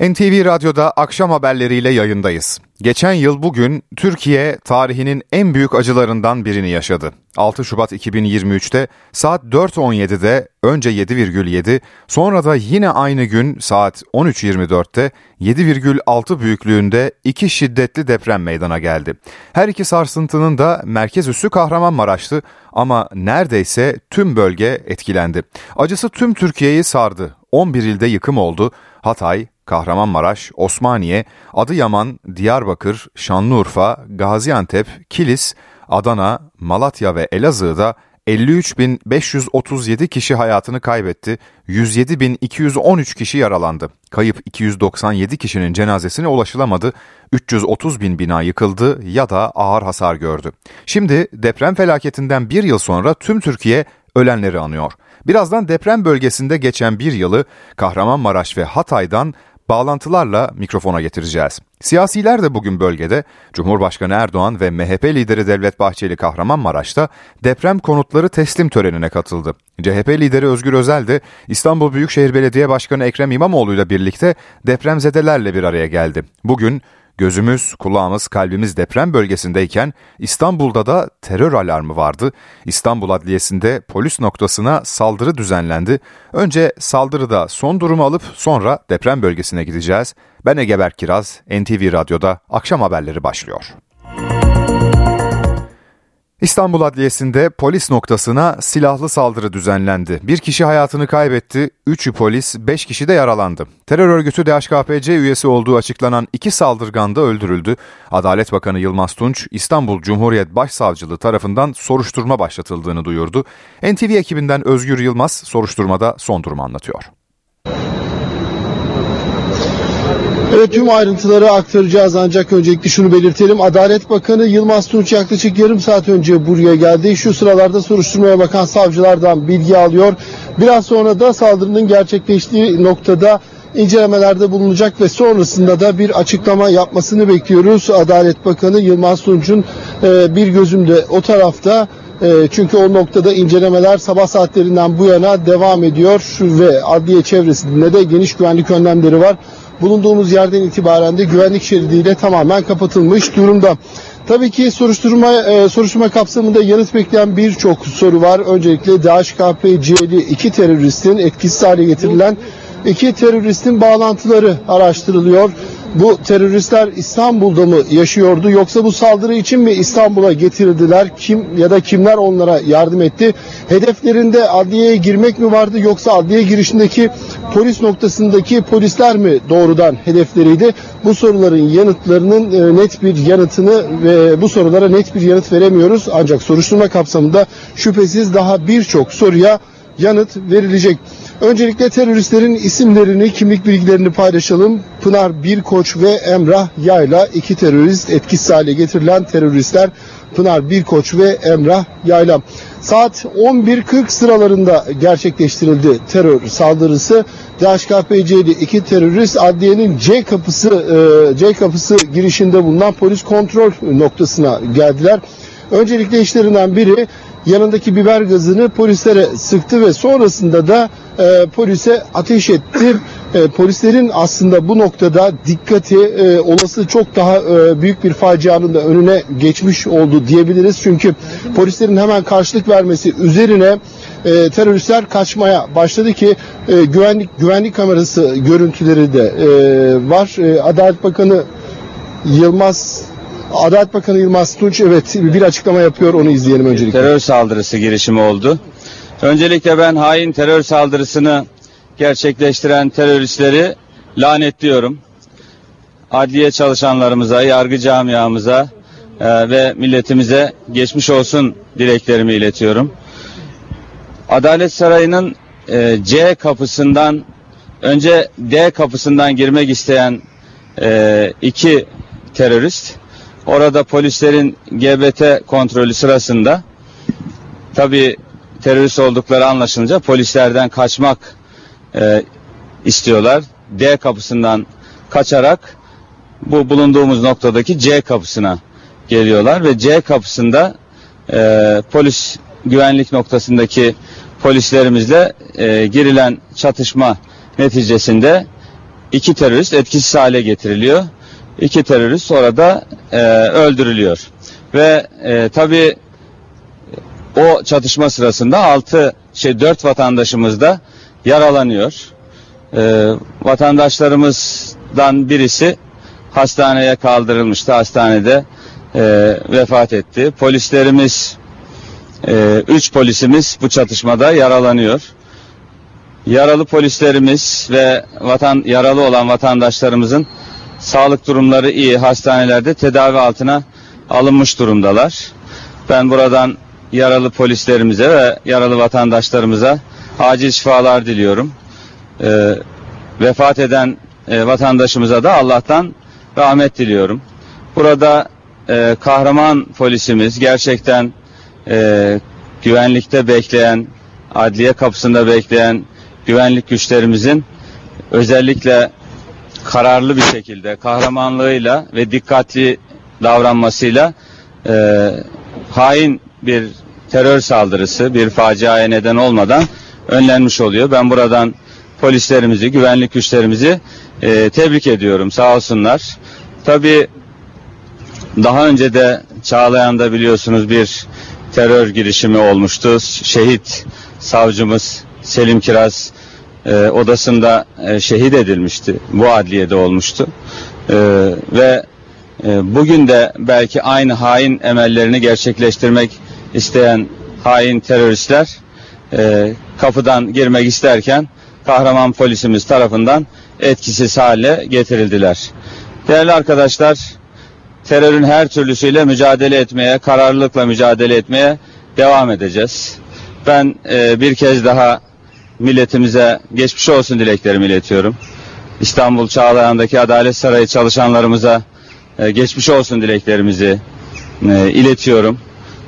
NTV Radyo'da akşam haberleriyle yayındayız. Geçen yıl bugün Türkiye tarihinin en büyük acılarından birini yaşadı. 6 Şubat 2023'te saat 4.17'de önce 7,7 sonra da yine aynı gün saat 13.24'te 7,6 büyüklüğünde iki şiddetli deprem meydana geldi. Her iki sarsıntının da merkez üssü Kahramanmaraş'tı ama neredeyse tüm bölge etkilendi. Acısı tüm Türkiye'yi sardı. 11 ilde yıkım oldu. Hatay, Kahramanmaraş, Osmaniye, Adıyaman, Diyarbakır, Şanlıurfa, Gaziantep, Kilis, Adana, Malatya ve Elazığ'da 53.537 kişi hayatını kaybetti, 107.213 kişi yaralandı. Kayıp 297 kişinin cenazesine ulaşılamadı, 330 bin bina yıkıldı ya da ağır hasar gördü. Şimdi deprem felaketinden bir yıl sonra tüm Türkiye ölenleri anıyor. Birazdan deprem bölgesinde geçen bir yılı Kahramanmaraş ve Hatay'dan bağlantılarla mikrofona getireceğiz. Siyasiler de bugün bölgede Cumhurbaşkanı Erdoğan ve MHP lideri Devlet Bahçeli Kahramanmaraş'ta deprem konutları teslim törenine katıldı. CHP lideri Özgür Özel de İstanbul Büyükşehir Belediye Başkanı Ekrem İmamoğlu ile birlikte depremzedelerle bir araya geldi. Bugün Gözümüz, kulağımız, kalbimiz deprem bölgesindeyken İstanbul'da da terör alarmı vardı. İstanbul Adliyesi'nde polis noktasına saldırı düzenlendi. Önce saldırıda son durumu alıp sonra deprem bölgesine gideceğiz. Ben Egeber Kiraz, NTV Radyo'da akşam haberleri başlıyor. İstanbul Adliyesi'nde polis noktasına silahlı saldırı düzenlendi. Bir kişi hayatını kaybetti, 3'ü polis, 5 kişi de yaralandı. Terör örgütü DHKPC üyesi olduğu açıklanan iki saldırgan da öldürüldü. Adalet Bakanı Yılmaz Tunç, İstanbul Cumhuriyet Başsavcılığı tarafından soruşturma başlatıldığını duyurdu. NTV ekibinden Özgür Yılmaz soruşturmada son durumu anlatıyor. Evet tüm ayrıntıları aktaracağız ancak öncelikle şunu belirtelim. Adalet Bakanı Yılmaz Tunç yaklaşık yarım saat önce buraya geldi. Şu sıralarda soruşturmaya bakan savcılardan bilgi alıyor. Biraz sonra da saldırının gerçekleştiği noktada incelemelerde bulunacak ve sonrasında da bir açıklama yapmasını bekliyoruz. Adalet Bakanı Yılmaz Tunç'un e, bir gözümde o tarafta e, çünkü o noktada incelemeler sabah saatlerinden bu yana devam ediyor ve adliye çevresinde de geniş güvenlik önlemleri var bulunduğumuz yerden itibaren de güvenlik şeridiyle tamamen kapatılmış durumda. Tabii ki soruşturma e, soruşturma kapsamında yanıt bekleyen birçok soru var. Öncelikle DHKPC'li iki teröristin etkisiz hale getirilen iki teröristin bağlantıları araştırılıyor bu teröristler İstanbul'da mı yaşıyordu yoksa bu saldırı için mi İstanbul'a getirildiler? Kim ya da kimler onlara yardım etti? Hedeflerinde adliyeye girmek mi vardı yoksa adliye girişindeki polis noktasındaki polisler mi doğrudan hedefleriydi? Bu soruların yanıtlarının e, net bir yanıtını ve bu sorulara net bir yanıt veremiyoruz. Ancak soruşturma kapsamında şüphesiz daha birçok soruya yanıt verilecek. Öncelikle teröristlerin isimlerini, kimlik bilgilerini paylaşalım. Pınar Birkoç ve Emrah Yayla iki terörist etkisiz hale getirilen teröristler Pınar Birkoç ve Emrah Yayla. Saat 11.40 sıralarında gerçekleştirildi terör saldırısı. DHKPC'li iki terörist adliyenin C kapısı e, C kapısı girişinde bulunan polis kontrol noktasına geldiler. Öncelikle işlerinden biri yanındaki biber gazını polislere sıktı ve sonrasında da e, polise ateş etti. E, polislerin aslında bu noktada dikkati e, olası çok daha e, büyük bir facianın da önüne geçmiş oldu diyebiliriz. Çünkü polislerin hemen karşılık vermesi üzerine e, teröristler kaçmaya başladı ki e, güvenlik güvenlik kamerası görüntüleri de e, var. E, Adalet Bakanı Yılmaz Adalet Bakanı Yılmaz Tunç evet bir açıklama yapıyor onu izleyelim öncelikle. Terör saldırısı girişimi oldu. Öncelikle ben hain terör saldırısını gerçekleştiren teröristleri lanetliyorum. Adliye çalışanlarımıza, yargı camiamıza e, ve milletimize geçmiş olsun dileklerimi iletiyorum. Adalet Sarayı'nın e, C kapısından önce D kapısından girmek isteyen e, iki terörist orada polislerin GBT kontrolü sırasında tabi terörist oldukları anlaşılınca polislerden kaçmak e, istiyorlar. D kapısından kaçarak bu bulunduğumuz noktadaki C kapısına geliyorlar ve C kapısında e, polis güvenlik noktasındaki polislerimizle e, girilen çatışma neticesinde iki terörist etkisiz hale getiriliyor. İki terörist orada e, öldürülüyor. Ve e, tabi o çatışma sırasında altı şey dört vatandaşımız da yaralanıyor. E, vatandaşlarımızdan birisi hastaneye kaldırılmıştı. Hastanede e, vefat etti. Polislerimiz e, üç polisimiz bu çatışmada yaralanıyor. Yaralı polislerimiz ve vatan yaralı olan vatandaşlarımızın sağlık durumları iyi. Hastanelerde tedavi altına alınmış durumdalar. Ben buradan yaralı polislerimize ve yaralı vatandaşlarımıza acil şifalar diliyorum. E, vefat eden e, vatandaşımıza da Allah'tan rahmet diliyorum. Burada e, kahraman polisimiz gerçekten e, güvenlikte bekleyen, adliye kapısında bekleyen güvenlik güçlerimizin özellikle kararlı bir şekilde, kahramanlığıyla ve dikkatli davranmasıyla e, hain bir terör saldırısı, bir faciaya neden olmadan önlenmiş oluyor. Ben buradan polislerimizi, güvenlik güçlerimizi e, tebrik ediyorum. Sağ olsunlar. Tabii daha önce de Çağlayan'da biliyorsunuz bir terör girişimi olmuştu. Şehit savcımız Selim Kiraz e, odasında e, şehit edilmişti. Bu adliyede olmuştu. E, ve e, bugün de belki aynı hain emellerini gerçekleştirmek isteyen hain teröristler e, kapıdan girmek isterken kahraman polisimiz tarafından etkisiz hale getirildiler. Değerli arkadaşlar, terörün her türlüsüyle mücadele etmeye, kararlılıkla mücadele etmeye devam edeceğiz. Ben e, bir kez daha milletimize geçmiş olsun dileklerimi iletiyorum. İstanbul Çağlayan'daki Adalet Sarayı çalışanlarımıza e, geçmiş olsun dileklerimizi e, iletiyorum.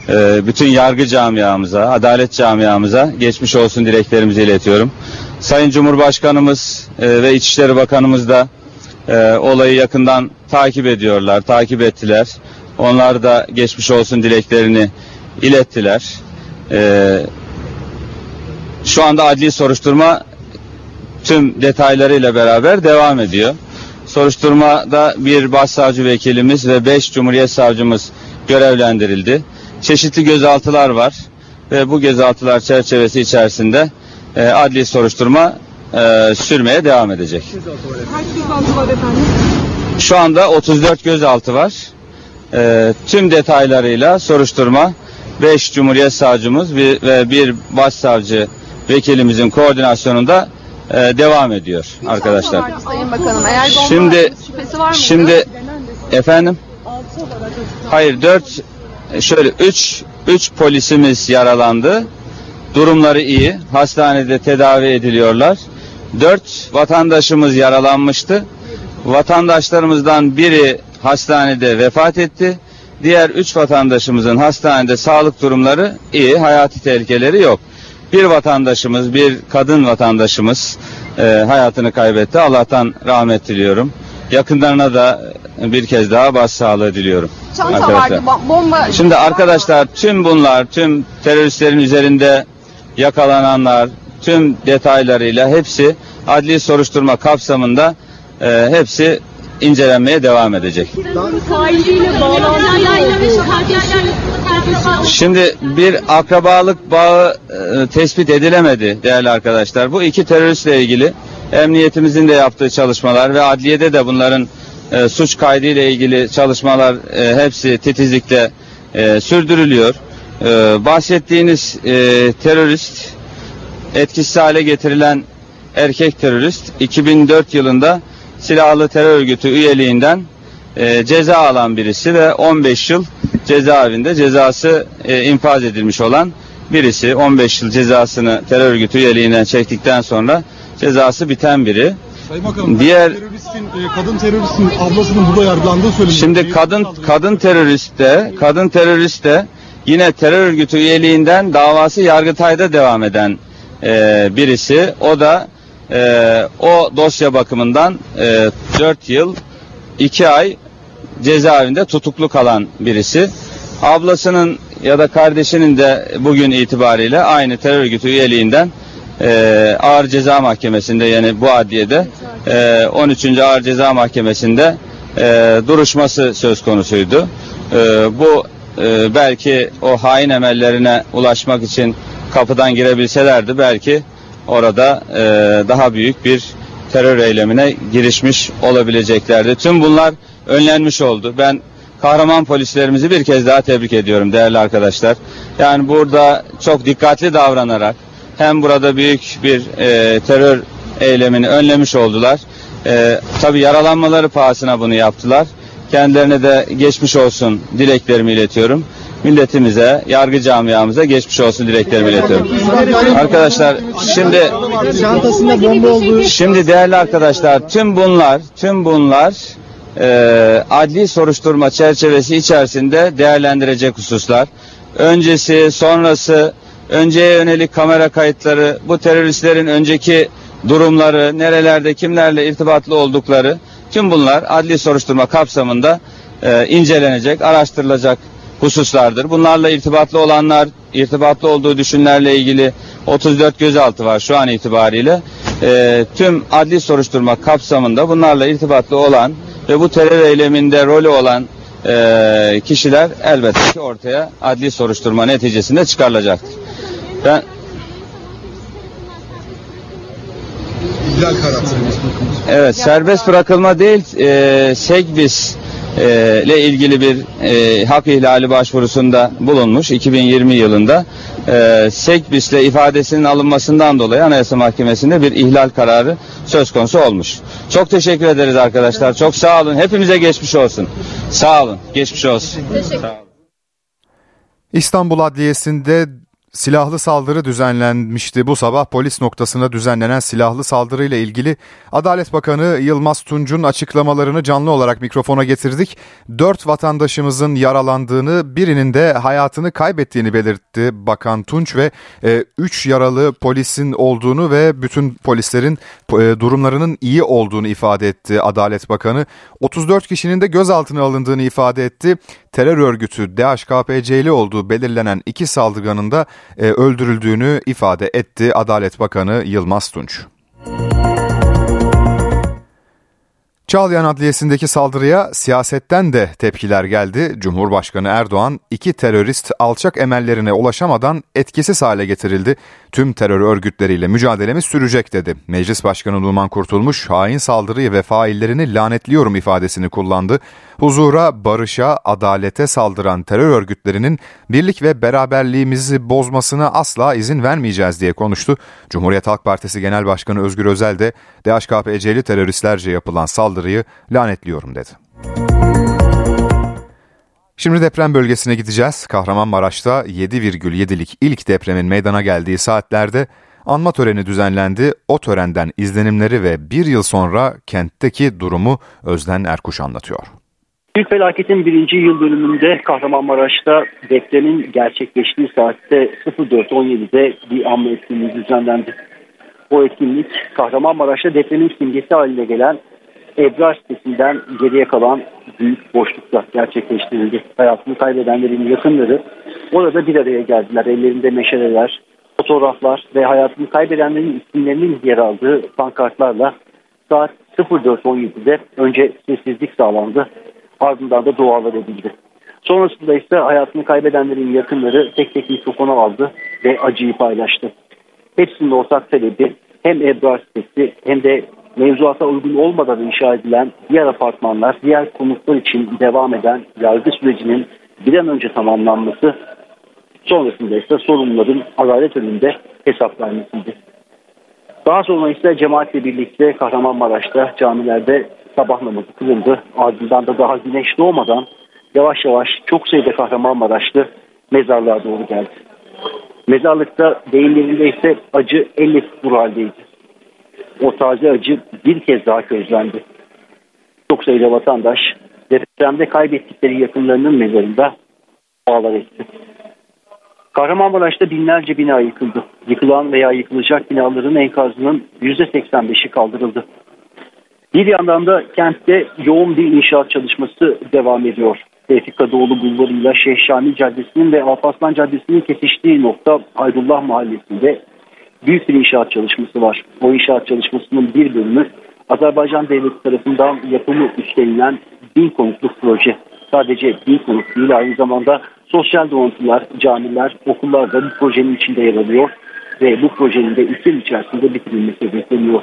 E, bütün yargı camiamıza, adalet camiamıza geçmiş olsun dileklerimizi iletiyorum. Sayın Cumhurbaşkanımız ve İçişleri Bakanımız da olayı yakından takip ediyorlar, takip ettiler. Onlar da geçmiş olsun dileklerini ilettiler. Şu anda adli soruşturma tüm detaylarıyla beraber devam ediyor. Soruşturmada bir başsavcı vekilimiz ve beş cumhuriyet savcımız görevlendirildi. Çeşitli gözaltılar var ve bu gözaltılar çerçevesi içerisinde e, adli soruşturma e, sürmeye devam edecek. Kaç gözaltı var efendim? Şu anda 34 gözaltı var. E, tüm detaylarıyla soruşturma 5 Cumhuriyet Savcımız ve bir başsavcı vekilimizin koordinasyonunda e, devam ediyor arkadaşlar. Sayın Bakanım. Eğer Şimdi- şüphesi var mıydı? Şimdi efendim hayır 4 şöyle 3 3 polisimiz yaralandı. Durumları iyi. Hastanede tedavi ediliyorlar. 4 vatandaşımız yaralanmıştı. Vatandaşlarımızdan biri hastanede vefat etti. Diğer 3 vatandaşımızın hastanede sağlık durumları iyi, hayati tehlikeleri yok. Bir vatandaşımız, bir kadın vatandaşımız e, hayatını kaybetti. Allah'tan rahmet diliyorum. Yakınlarına da bir kez daha başsağlığı diliyorum. Çanta arkadaşlar. vardı, bo- bomba... Şimdi arkadaşlar tüm bunlar, tüm teröristlerin üzerinde yakalananlar, tüm detaylarıyla hepsi adli soruşturma kapsamında e, hepsi incelenmeye devam edecek. Şimdi bir akrabalık bağı e, tespit edilemedi değerli arkadaşlar. Bu iki teröristle ilgili emniyetimizin de yaptığı çalışmalar ve adliyede de bunların e, suç kaydı ile ilgili çalışmalar e, hepsi titizlikle e, sürdürülüyor. E, bahsettiğiniz e, terörist etkisiz hale getirilen erkek terörist 2004 yılında silahlı terör örgütü üyeliğinden e, ceza alan birisi ve 15 yıl cezaevinde cezası e, infaz edilmiş olan birisi 15 yıl cezasını terör örgütü üyeliğinden çektikten sonra cezası biten biri. Sayın Bakanım, Diğer- teröristin, e, kadın teröristin ablasının burada yargılandığı söyleniyor. Şimdi kadın kadın terörist de kadın terörist de yine terör örgütü üyeliğinden davası Yargıtay'da devam eden e, birisi. O da e, o dosya bakımından e, 4 yıl 2 ay cezaevinde tutuklu kalan birisi. Ablasının ya da kardeşinin de bugün itibariyle aynı terör örgütü üyeliğinden e, Ağır Ceza Mahkemesi'nde yani bu adliyede e, 13. Ağır Ceza Mahkemesi'nde e, duruşması söz konusuydu. E, bu e, belki o hain emellerine ulaşmak için kapıdan girebilselerdi belki orada e, daha büyük bir terör eylemine girişmiş olabileceklerdi. Tüm bunlar önlenmiş oldu. Ben kahraman polislerimizi bir kez daha tebrik ediyorum değerli arkadaşlar. Yani burada çok dikkatli davranarak hem burada büyük bir e, terör eylemini önlemiş oldular. E, tabii yaralanmaları pahasına bunu yaptılar. Kendilerine de geçmiş olsun dileklerimi iletiyorum. Milletimize, yargı camiamıza geçmiş olsun dileklerimi iletiyorum. Arkadaşlar şimdi Çantasında bomba olduğu Şimdi değerli arkadaşlar tüm bunlar tüm bunlar e, adli soruşturma çerçevesi içerisinde değerlendirecek hususlar. Öncesi, sonrası, önceye yönelik kamera kayıtları, bu teröristlerin önceki durumları, nerelerde kimlerle irtibatlı oldukları tüm bunlar adli soruşturma kapsamında e, incelenecek, araştırılacak hususlardır. Bunlarla irtibatlı olanlar, irtibatlı olduğu düşünlerle ilgili 34 gözaltı var şu an itibariyle. E, tüm adli soruşturma kapsamında bunlarla irtibatlı olan ve bu terör eyleminde rolü olan e, kişiler elbette ki ortaya adli soruşturma neticesinde çıkarılacaktır. Ben. Evet serbest bırakılma değil e, Segbis ile ilgili bir e, hak ihlali başvurusunda bulunmuş 2020 yılında. E, Segbis ile ifadesinin alınmasından dolayı Anayasa Mahkemesi'nde bir ihlal kararı söz konusu olmuş. Çok teşekkür ederiz arkadaşlar. Çok sağ olun. Hepimize geçmiş olsun. Sağ olun. Geçmiş olsun. Sağ olun. İstanbul Adliyesi'nde silahlı saldırı düzenlenmişti. Bu sabah polis noktasına düzenlenen silahlı saldırıyla ilgili Adalet Bakanı Yılmaz Tunç'un açıklamalarını canlı olarak mikrofona getirdik. Dört vatandaşımızın yaralandığını, birinin de hayatını kaybettiğini belirtti Bakan Tunç ve e, üç yaralı polisin olduğunu ve bütün polislerin e, durumlarının iyi olduğunu ifade etti Adalet Bakanı. 34 kişinin de gözaltına alındığını ifade etti. Terör örgütü DHKPC'li olduğu belirlenen iki saldırganın da e, öldürüldüğünü ifade etti Adalet Bakanı Yılmaz Tunç. Çağlayan Adliyesi'ndeki saldırıya siyasetten de tepkiler geldi. Cumhurbaşkanı Erdoğan iki terörist alçak emellerine ulaşamadan etkisiz hale getirildi. Tüm terör örgütleriyle mücadelemiz sürecek dedi. Meclis Başkanı Numan Kurtulmuş hain saldırıyı ve faillerini lanetliyorum ifadesini kullandı. Huzura, barışa, adalete saldıran terör örgütlerinin birlik ve beraberliğimizi bozmasına asla izin vermeyeceğiz diye konuştu. Cumhuriyet Halk Partisi Genel Başkanı Özgür Özel de DHKPC'li teröristlerce yapılan saldırıyı lanetliyorum dedi. Şimdi deprem bölgesine gideceğiz. Kahramanmaraş'ta 7,7'lik ilk depremin meydana geldiği saatlerde anma töreni düzenlendi. O törenden izlenimleri ve bir yıl sonra kentteki durumu Özden Erkuş anlatıyor. Büyük felaketin birinci yıl dönümünde Kahramanmaraş'ta depremin gerçekleştiği saatte 04.17'de bir anma etkinliği düzenlendi. O etkinlik Kahramanmaraş'ta depremin simgesi haline gelen Ebrar sitesinden geriye kalan büyük boşlukta gerçekleştirildi. Hayatını kaybedenlerin yakınları orada bir araya geldiler. Ellerinde meşaleler, fotoğraflar ve hayatını kaybedenlerin isimlerinin yer aldığı pankartlarla saat 04.17'de önce sessizlik sağlandı ardından da dualar edildi. Sonrasında ise hayatını kaybedenlerin yakınları tek tek mikrofona aldı ve acıyı paylaştı. Hepsinin ortak talebi hem Ebrar sitesi hem de mevzuata uygun olmadan inşa edilen diğer apartmanlar, diğer konutlar için devam eden yargı sürecinin bir an önce tamamlanması, sonrasında ise sorumluların adalet önünde hesap vermesiydi. Daha sonra ise cemaatle birlikte Kahramanmaraş'ta camilerde sabah namazı kılındı. Ardından da daha güneş doğmadan yavaş yavaş çok sayıda Kahramanmaraşlı mezarlığa doğru geldi. Mezarlıkta deyimlerinde ise acı elle tutulur haldeydi. O taze acı bir kez daha közlendi. Çok sayıda vatandaş depremde kaybettikleri yakınlarının mezarında dualar etti. Kahramanmaraş'ta binlerce bina yıkıldı. Yıkılan veya yıkılacak binaların enkazının %85'i kaldırıldı. Bir yandan da kentte yoğun bir inşaat çalışması devam ediyor. Tevfik Kadıoğlu Bulvarı ile Şeyh Caddesi'nin ve Alparslan Caddesi'nin kesiştiği nokta Haydullah Mahallesi'nde büyük bir inşaat çalışması var. O inşaat çalışmasının bir bölümü Azerbaycan Devleti tarafından yapımı üstlenilen bin konutluk proje. Sadece bin konut değil aynı zamanda sosyal donatılar, camiler, okullar da bu projenin içinde yer alıyor ve bu projenin de 3 yıl içerisinde bitirilmesi bekleniyor.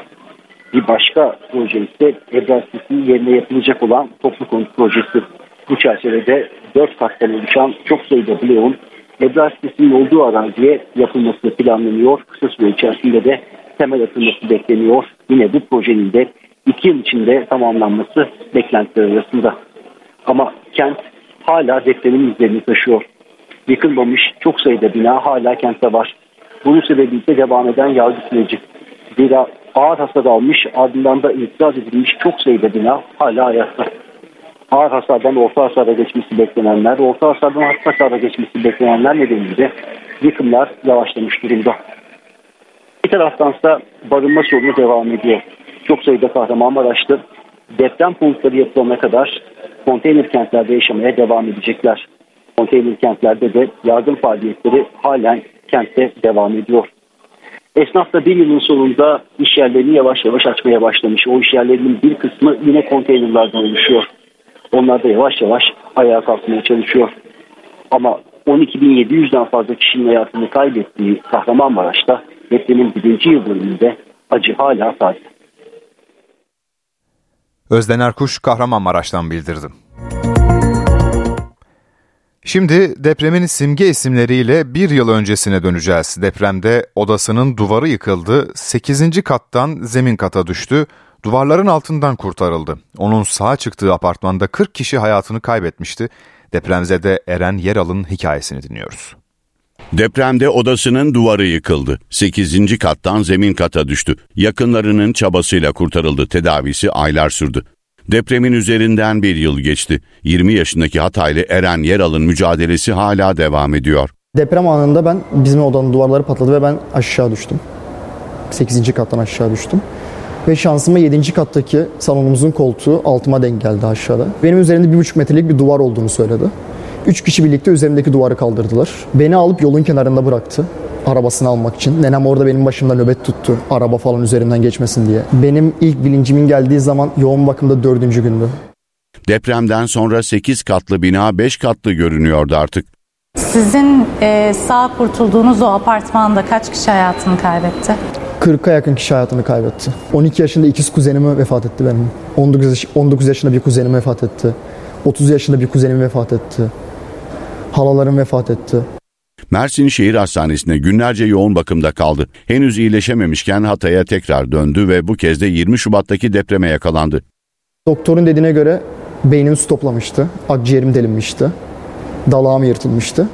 Bir başka proje ise Ebrar yerine yapılacak olan toplu konut projesi. Bu çerçevede 4 kattan oluşan çok sayıda bloğun Ebrar sitesinin olduğu araziye yapılması planlanıyor. Kısa süre içerisinde de temel atılması bekleniyor. Yine bu projenin de 2 yıl içinde tamamlanması beklentiler arasında. Ama kent hala depremin izlerini taşıyor. Yıkılmamış çok sayıda bina hala kentte var. Bunun sebebiyle devam eden yargı süreci. Zira ağır hasar almış ardından da itiraz edilmiş çok sayıda bina hala ayakta. Ağır hasardan orta hasara geçmesi beklenenler, orta hasardan hafif hasara geçmesi beklenenler nedeniyle yıkımlar yavaşlamış durumda. Bir taraftansa barınma sorunu devam ediyor. Çok sayıda Kahramanmaraşlı deprem konutları yapılana kadar konteyner kentlerde yaşamaya devam edecekler. Konteyner kentlerde de yardım faaliyetleri halen kentte devam ediyor. Esnaf da bir yılın sonunda iş yerlerini yavaş yavaş açmaya başlamış. O iş yerlerinin bir kısmı yine konteynerlardan oluşuyor. Onlar da yavaş yavaş ayağa kalkmaya çalışıyor. Ama 12.700'den fazla kişinin hayatını kaybettiği Kahramanmaraş'ta depremin birinci yıl dönümünde acı hala taze. Özden Erkuş Kahramanmaraş'tan bildirdi. Şimdi depremin simge isimleriyle bir yıl öncesine döneceğiz. Depremde odasının duvarı yıkıldı, 8. kattan zemin kata düştü, duvarların altından kurtarıldı. Onun sağ çıktığı apartmanda 40 kişi hayatını kaybetmişti. Depremzede Eren Yeral'ın hikayesini dinliyoruz. Depremde odasının duvarı yıkıldı. 8. kattan zemin kata düştü. Yakınlarının çabasıyla kurtarıldı. Tedavisi aylar sürdü. Depremin üzerinden bir yıl geçti. 20 yaşındaki Hataylı Eren Yeral'ın mücadelesi hala devam ediyor. Deprem anında ben bizim odanın duvarları patladı ve ben aşağı düştüm. 8. kattan aşağı düştüm. Ve şansıma 7. kattaki salonumuzun koltuğu altıma denk geldi aşağıda. Benim üzerimde 1,5 metrelik bir duvar olduğunu söyledi. Üç kişi birlikte üzerimdeki duvarı kaldırdılar. Beni alıp yolun kenarında bıraktı arabasını almak için. Nenem orada benim başımda nöbet tuttu. Araba falan üzerimden geçmesin diye. Benim ilk bilincimin geldiği zaman yoğun bakımda dördüncü gündü. Depremden sonra 8 katlı bina 5 katlı görünüyordu artık. Sizin e, sağ kurtulduğunuz o apartmanda kaç kişi hayatını kaybetti? 40'a yakın kişi hayatını kaybetti. 12 yaşında ikiz kuzenim vefat etti benim. 19, 19 yaşında bir kuzenim vefat etti. 30 yaşında bir kuzenim vefat etti. Halalarım vefat etti. Mersin Şehir Hastanesi'nde günlerce yoğun bakımda kaldı. Henüz iyileşememişken Hatay'a tekrar döndü ve bu kez de 20 Şubat'taki depreme yakalandı. Doktorun dediğine göre beynim su toplamıştı, akciğerim delinmişti, dalağım yırtılmıştı.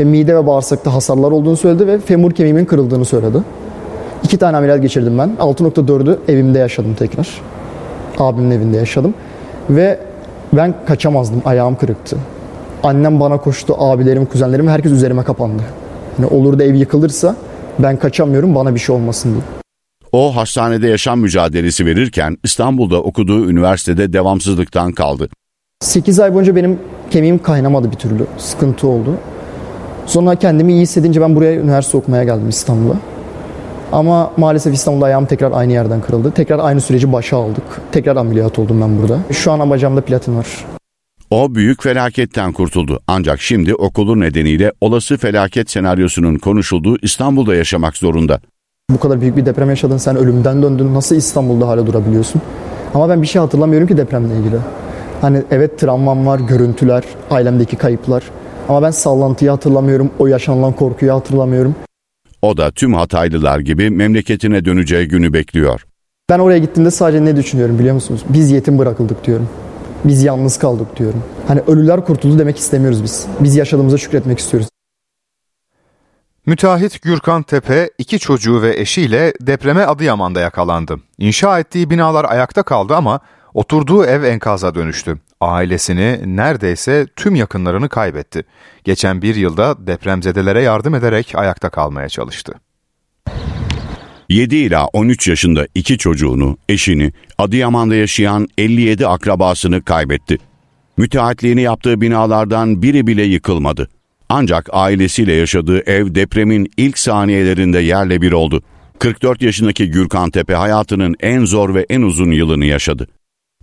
Ve mide ve bağırsakta hasarlar olduğunu söyledi ve femur kemiğimin kırıldığını söyledi. İki tane ameliyat geçirdim ben. 6.4'ü evimde yaşadım tekrar. Abimin evinde yaşadım. Ve ben kaçamazdım, ayağım kırıktı. Annem bana koştu, abilerim, kuzenlerim herkes üzerime kapandı. Yani olur da ev yıkılırsa ben kaçamıyorum bana bir şey olmasın diye. O hastanede yaşam mücadelesi verirken İstanbul'da okuduğu üniversitede devamsızlıktan kaldı. 8 ay boyunca benim kemiğim kaynamadı bir türlü. Sıkıntı oldu. Sonra kendimi iyi hissedince ben buraya üniversite okumaya geldim İstanbul'a. Ama maalesef İstanbul'da ayağım tekrar aynı yerden kırıldı. Tekrar aynı süreci başa aldık. Tekrar ameliyat oldum ben burada. Şu an bacağımda platin var. O büyük felaketten kurtuldu ancak şimdi okulu nedeniyle olası felaket senaryosunun konuşulduğu İstanbul'da yaşamak zorunda. Bu kadar büyük bir deprem yaşadın sen ölümden döndün nasıl İstanbul'da hala durabiliyorsun? Ama ben bir şey hatırlamıyorum ki depremle ilgili. Hani evet travmam var, görüntüler, ailemdeki kayıplar. Ama ben sallantıyı hatırlamıyorum, o yaşanılan korkuyu hatırlamıyorum. O da tüm Hataylılar gibi memleketine döneceği günü bekliyor. Ben oraya gittiğimde sadece ne düşünüyorum biliyor musunuz? Biz yetim bırakıldık diyorum. Biz yalnız kaldık diyorum. Hani ölüler kurtuldu demek istemiyoruz biz. Biz yaşadığımıza şükretmek istiyoruz. Müteahhit Gürkan Tepe iki çocuğu ve eşiyle depreme Adıyaman'da yakalandı. İnşa ettiği binalar ayakta kaldı ama oturduğu ev enkaza dönüştü. Ailesini neredeyse tüm yakınlarını kaybetti. Geçen bir yılda depremzedelere yardım ederek ayakta kalmaya çalıştı. 7 ila 13 yaşında iki çocuğunu, eşini, Adıyaman'da yaşayan 57 akrabasını kaybetti. Müteahhitliğini yaptığı binalardan biri bile yıkılmadı. Ancak ailesiyle yaşadığı ev depremin ilk saniyelerinde yerle bir oldu. 44 yaşındaki Gürkan Tepe hayatının en zor ve en uzun yılını yaşadı.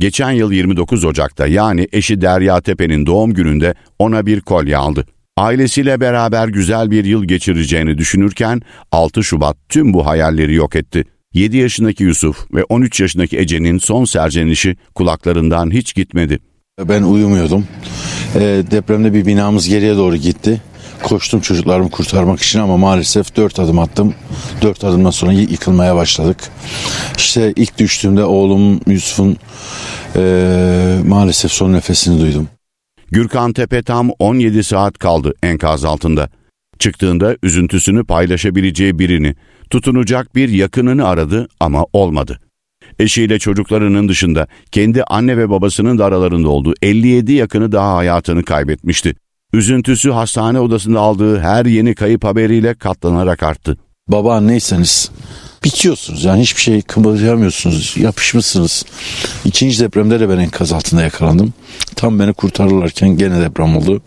Geçen yıl 29 Ocak'ta yani eşi Derya Tepe'nin doğum gününde ona bir kolye aldı. Ailesiyle beraber güzel bir yıl geçireceğini düşünürken 6 Şubat tüm bu hayalleri yok etti. 7 yaşındaki Yusuf ve 13 yaşındaki Ece'nin son serzenişi kulaklarından hiç gitmedi. Ben uyumuyordum. E, depremde bir binamız geriye doğru gitti. Koştum çocuklarımı kurtarmak için ama maalesef dört adım attım. Dört adımdan sonra yıkılmaya başladık. İşte ilk düştüğümde oğlum Yusuf'un e, maalesef son nefesini duydum. Gürkan Tepe tam 17 saat kaldı enkaz altında. Çıktığında üzüntüsünü paylaşabileceği birini, tutunacak bir yakınını aradı ama olmadı. Eşiyle çocuklarının dışında kendi anne ve babasının da aralarında olduğu 57 yakını daha hayatını kaybetmişti. Üzüntüsü hastane odasında aldığı her yeni kayıp haberiyle katlanarak arttı. Baba anneyseniz bitiyorsunuz yani hiçbir şey kımıldayamıyorsunuz yapışmışsınız. İkinci depremde de ben enkaz altında yakalandım. Tam beni kurtarırlarken gene deprem oldu.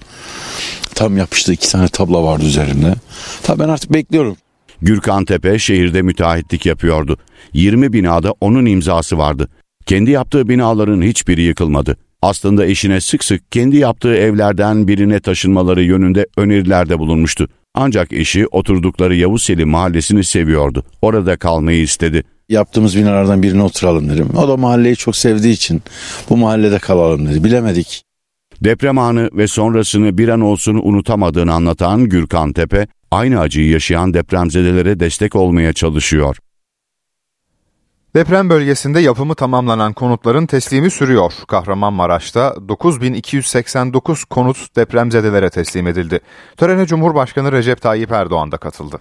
Tam yapıştı iki tane tabla vardı üzerimde. Tabi ben artık bekliyorum. Gürkan Tepe şehirde müteahhitlik yapıyordu. 20 binada onun imzası vardı. Kendi yaptığı binaların hiçbiri yıkılmadı. Aslında eşine sık sık kendi yaptığı evlerden birine taşınmaları yönünde önerilerde bulunmuştu. Ancak eşi oturdukları Yavuz Selim mahallesini seviyordu. Orada kalmayı istedi. Yaptığımız binalardan birine oturalım dedim. O da mahalleyi çok sevdiği için bu mahallede kalalım dedi. Bilemedik. Deprem anı ve sonrasını bir an olsun unutamadığını anlatan Gürkan Tepe, aynı acıyı yaşayan depremzedelere destek olmaya çalışıyor. Deprem bölgesinde yapımı tamamlanan konutların teslimi sürüyor. Kahramanmaraş'ta 9289 konut depremzedelere teslim edildi. Törene Cumhurbaşkanı Recep Tayyip Erdoğan da katıldı.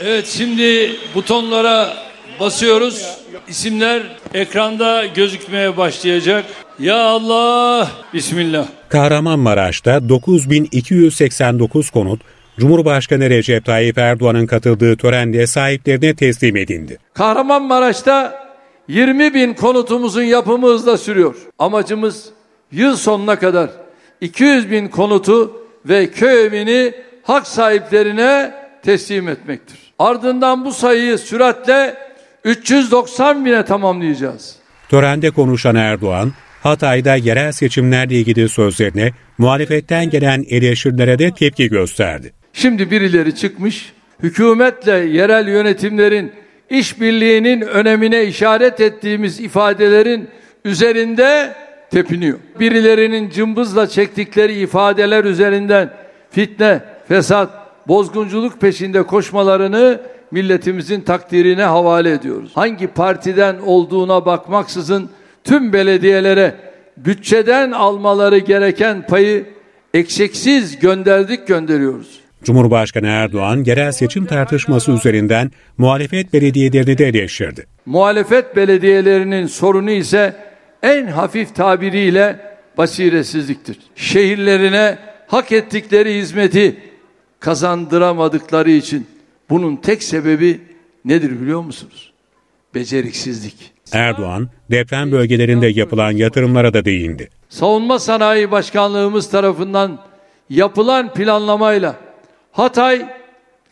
Evet şimdi butonlara basıyoruz. İsimler ekranda gözükmeye başlayacak. Ya Allah, Bismillah. Kahramanmaraş'ta 9289 konut Cumhurbaşkanı Recep Tayyip Erdoğan'ın katıldığı törende sahiplerine teslim edildi. Kahramanmaraş'ta 20 bin konutumuzun yapımı hızla sürüyor. Amacımız yıl sonuna kadar 200 bin konutu ve köy evini hak sahiplerine teslim etmektir. Ardından bu sayıyı süratle 390 bine tamamlayacağız. Törende konuşan Erdoğan, Hatay'da yerel seçimlerle ilgili sözlerine muhalefetten gelen eleştirilere de tepki gösterdi. Şimdi birileri çıkmış, hükümetle yerel yönetimlerin işbirliğinin önemine işaret ettiğimiz ifadelerin üzerinde tepiniyor. Birilerinin cımbızla çektikleri ifadeler üzerinden fitne, fesat, bozgunculuk peşinde koşmalarını milletimizin takdirine havale ediyoruz. Hangi partiden olduğuna bakmaksızın tüm belediyelere bütçeden almaları gereken payı eksiksiz gönderdik gönderiyoruz. Cumhurbaşkanı Erdoğan yerel seçim tartışması üzerinden muhalefet belediyelerini de eleştirdi. Muhalefet belediyelerinin sorunu ise en hafif tabiriyle basiretsizliktir. Şehirlerine hak ettikleri hizmeti kazandıramadıkları için bunun tek sebebi nedir biliyor musunuz? Beceriksizlik. Erdoğan deprem bölgelerinde yapılan yatırımlara da değindi. Savunma Sanayi Başkanlığımız tarafından yapılan planlamayla Hatay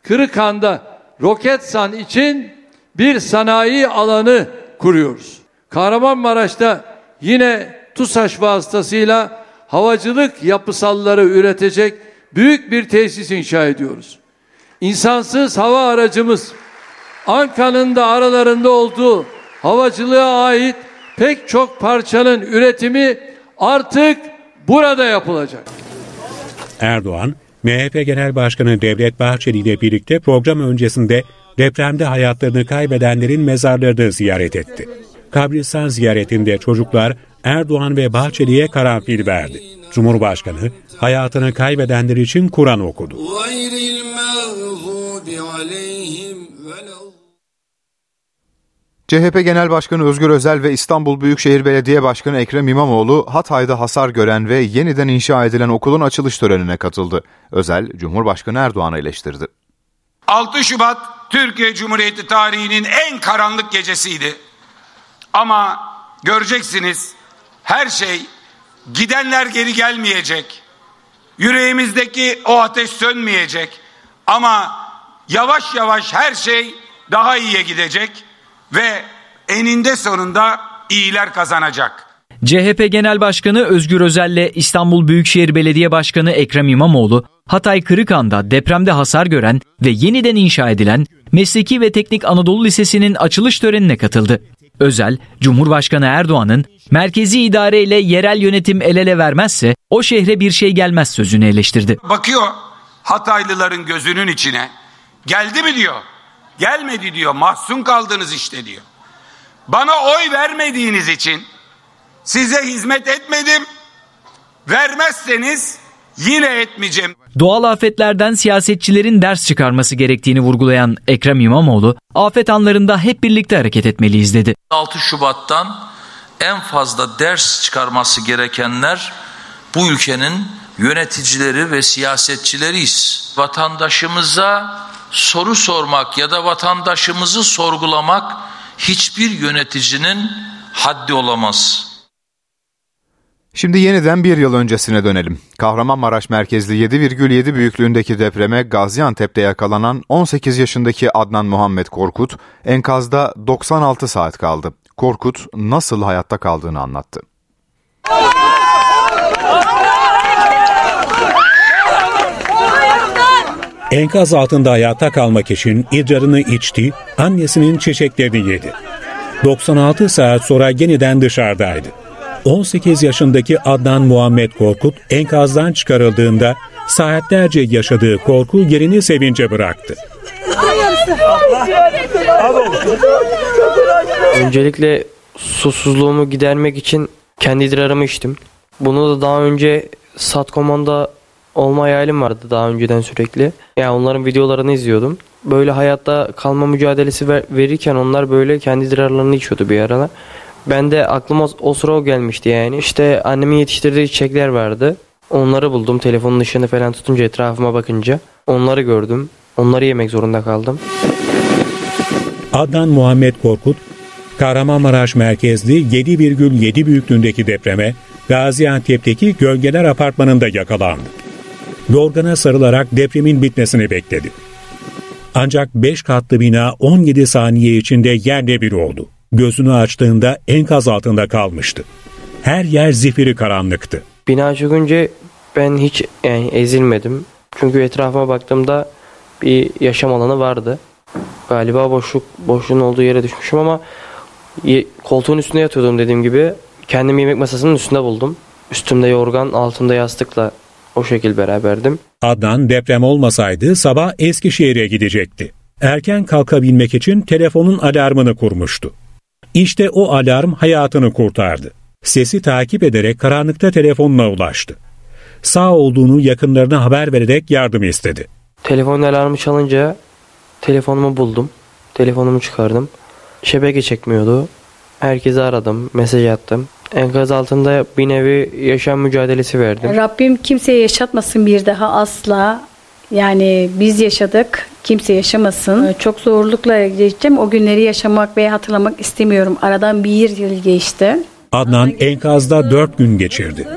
Kırıkhan'da Roketsan için bir sanayi alanı kuruyoruz. Kahramanmaraş'ta yine TUSAŞ vasıtasıyla havacılık yapısalları üretecek büyük bir tesis inşa ediyoruz. İnsansız hava aracımız Anka'nın da aralarında olduğu havacılığa ait pek çok parçanın üretimi artık burada yapılacak. Erdoğan, MHP Genel Başkanı Devlet Bahçeli ile birlikte program öncesinde depremde hayatlarını kaybedenlerin mezarlarını ziyaret etti. Kabristan ziyaretinde çocuklar Erdoğan ve Bahçeli'ye karanfil verdi. Cumhurbaşkanı hayatını kaybedenler için Kur'an okudu. CHP Genel Başkanı Özgür Özel ve İstanbul Büyükşehir Belediye Başkanı Ekrem İmamoğlu Hatay'da hasar gören ve yeniden inşa edilen okulun açılış törenine katıldı. Özel, Cumhurbaşkanı Erdoğan'ı eleştirdi. 6 Şubat Türkiye Cumhuriyeti tarihinin en karanlık gecesiydi. Ama göreceksiniz her şey gidenler geri gelmeyecek. Yüreğimizdeki o ateş sönmeyecek. Ama yavaş yavaş her şey daha iyiye gidecek ve eninde sonunda iyiler kazanacak. CHP Genel Başkanı Özgür Özel ile İstanbul Büyükşehir Belediye Başkanı Ekrem İmamoğlu, Hatay Kırıkan'da depremde hasar gören ve yeniden inşa edilen Mesleki ve Teknik Anadolu Lisesi'nin açılış törenine katıldı. Özel, Cumhurbaşkanı Erdoğan'ın merkezi idare ile yerel yönetim el ele vermezse o şehre bir şey gelmez sözünü eleştirdi. Bakıyor Hataylıların gözünün içine. Geldi mi diyor. Gelmedi diyor. Mahzun kaldınız işte diyor. Bana oy vermediğiniz için size hizmet etmedim. Vermezseniz yine etmeyeceğim. Doğal afetlerden siyasetçilerin ders çıkarması gerektiğini vurgulayan Ekrem İmamoğlu, afet anlarında hep birlikte hareket etmeliyiz dedi. 6 Şubat'tan en fazla ders çıkarması gerekenler bu ülkenin yöneticileri ve siyasetçileriyiz. Vatandaşımıza soru sormak ya da vatandaşımızı sorgulamak hiçbir yöneticinin haddi olamaz. Şimdi yeniden bir yıl öncesine dönelim. Kahramanmaraş merkezli 7,7 büyüklüğündeki depreme Gaziantep'te yakalanan 18 yaşındaki Adnan Muhammed Korkut enkazda 96 saat kaldı. Korkut nasıl hayatta kaldığını anlattı. Enkaz altında hayatta kalmak için idrarını içti, annesinin çiçeklerini yedi. 96 saat sonra yeniden dışarıdaydı. 18 yaşındaki Adnan Muhammed Korkut enkazdan çıkarıldığında saatlerce yaşadığı korku yerini sevince bıraktı. Öncelikle susuzluğumu gidermek için kendi idrarımı içtim. Bunu da daha önce Satkoman'da olma hayalim vardı daha önceden sürekli. Yani onların videolarını izliyordum. Böyle hayatta kalma mücadelesi ver, verirken onlar böyle kendi idrarlarını içiyordu bir aralar. Ben de aklıma o sıra o gelmişti yani. İşte annemin yetiştirdiği çiçekler vardı. Onları buldum telefonun ışığını falan tutunca etrafıma bakınca. Onları gördüm. Onları yemek zorunda kaldım. Adnan Muhammed Korkut, Kahramanmaraş merkezli 7,7 büyüklüğündeki depreme Gaziantep'teki Gölgeler Apartmanı'nda yakalandı. Yorgana sarılarak depremin bitmesini bekledi. Ancak 5 katlı bina 17 saniye içinde yerle bir oldu. Gözünü açtığında enkaz altında kalmıştı. Her yer zifiri karanlıktı. Bina çökünce ben hiç yani ezilmedim. Çünkü etrafıma baktığımda bir yaşam alanı vardı. Galiba boşluk boşluğun olduğu yere düşmüşüm ama koltuğun üstünde yatıyordum dediğim gibi. Kendimi yemek masasının üstünde buldum. Üstümde yorgan, altımda yastıkla o şekil beraberdim. Adnan deprem olmasaydı sabah Eskişehir'e gidecekti. Erken kalkabilmek için telefonun alarmını kurmuştu. İşte o alarm hayatını kurtardı. Sesi takip ederek karanlıkta telefonuna ulaştı. Sağ olduğunu yakınlarına haber vererek yardım istedi. Telefon alarmı çalınca telefonumu buldum. Telefonumu çıkardım. Şebeke çekmiyordu. Herkesi aradım, mesaj attım. Enkaz altında bir nevi yaşam mücadelesi verdim. Rabbim kimseye yaşatmasın bir daha asla. Yani biz yaşadık, kimse yaşamasın. Çok zorlukla geçeceğim. O günleri yaşamak veya hatırlamak istemiyorum. Aradan bir yıl geçti. Adnan enkazda dört gün geçirdi.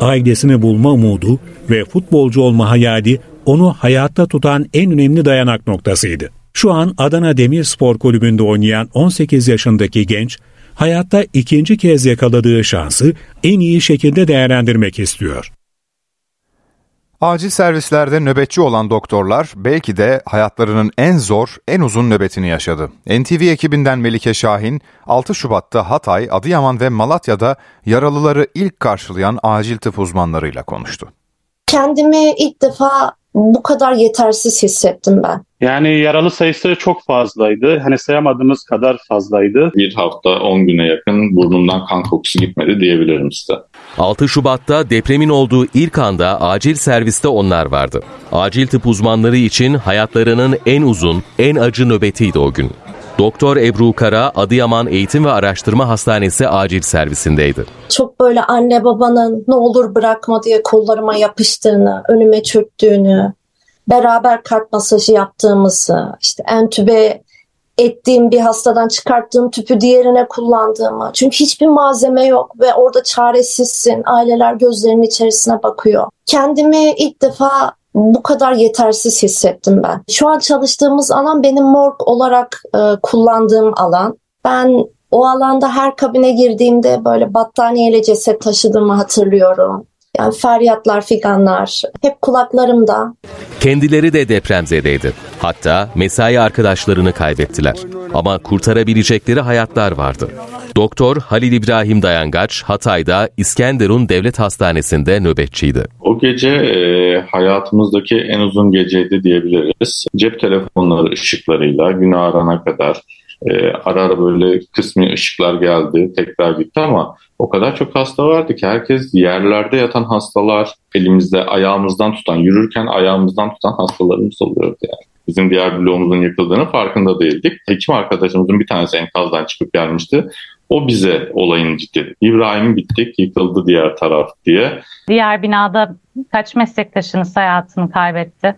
Ailesini bulma umudu ve futbolcu olma hayali onu hayatta tutan en önemli dayanak noktasıydı. Şu an Adana Demirspor Kulübü'nde oynayan 18 yaşındaki genç, hayatta ikinci kez yakaladığı şansı en iyi şekilde değerlendirmek istiyor. Acil servislerde nöbetçi olan doktorlar belki de hayatlarının en zor, en uzun nöbetini yaşadı. NTV ekibinden Melike Şahin, 6 Şubat'ta Hatay, Adıyaman ve Malatya'da yaralıları ilk karşılayan acil tıp uzmanlarıyla konuştu. Kendimi ilk defa bu kadar yetersiz hissettim ben. Yani yaralı sayısı çok fazlaydı. Hani sayamadığımız kadar fazlaydı. Bir hafta 10 güne yakın burnumdan kan kokusu gitmedi diyebilirim size. 6 Şubat'ta depremin olduğu ilk anda acil serviste onlar vardı. Acil tıp uzmanları için hayatlarının en uzun, en acı nöbetiydi o gün. Doktor Ebru Kara Adıyaman Eğitim ve Araştırma Hastanesi acil servisindeydi. Çok böyle anne babanın ne olur bırakma diye kollarıma yapıştığını, önüme çöktüğünü, beraber kalp masajı yaptığımızı, işte entübe ettiğim bir hastadan çıkarttığım tüpü diğerine kullandığımı. Çünkü hiçbir malzeme yok ve orada çaresizsin. Aileler gözlerinin içerisine bakıyor. Kendimi ilk defa bu kadar yetersiz hissettim ben. Şu an çalıştığımız alan benim morg olarak e, kullandığım alan. Ben o alanda her kabine girdiğimde böyle battaniyeyle ceset taşıdığımı hatırlıyorum. Yani feryatlar, figanlar hep kulaklarımda. Kendileri de depremzedeydi. Hatta mesai arkadaşlarını kaybettiler. Ama kurtarabilecekleri hayatlar vardı. Doktor Halil İbrahim Dayangaç Hatay'da İskenderun Devlet Hastanesi'nde nöbetçiydi. O gece e, hayatımızdaki en uzun geceydi diyebiliriz. Cep telefonları ışıklarıyla gün ağarana kadar e, ara ara böyle kısmi ışıklar geldi, tekrar gitti ama o kadar çok hasta vardı ki herkes yerlerde yatan hastalar, elimizde ayağımızdan tutan, yürürken ayağımızdan tutan hastalarımız oluyordu yani. Bizim diğer bloğumuzun yıkıldığını farkında değildik. Hekim arkadaşımızın bir tanesi enkazdan çıkıp gelmişti. O bize olayın ciddi. İbrahim bittik, yıkıldı diğer taraf diye. Diğer binada kaç meslektaşınız hayatını kaybetti?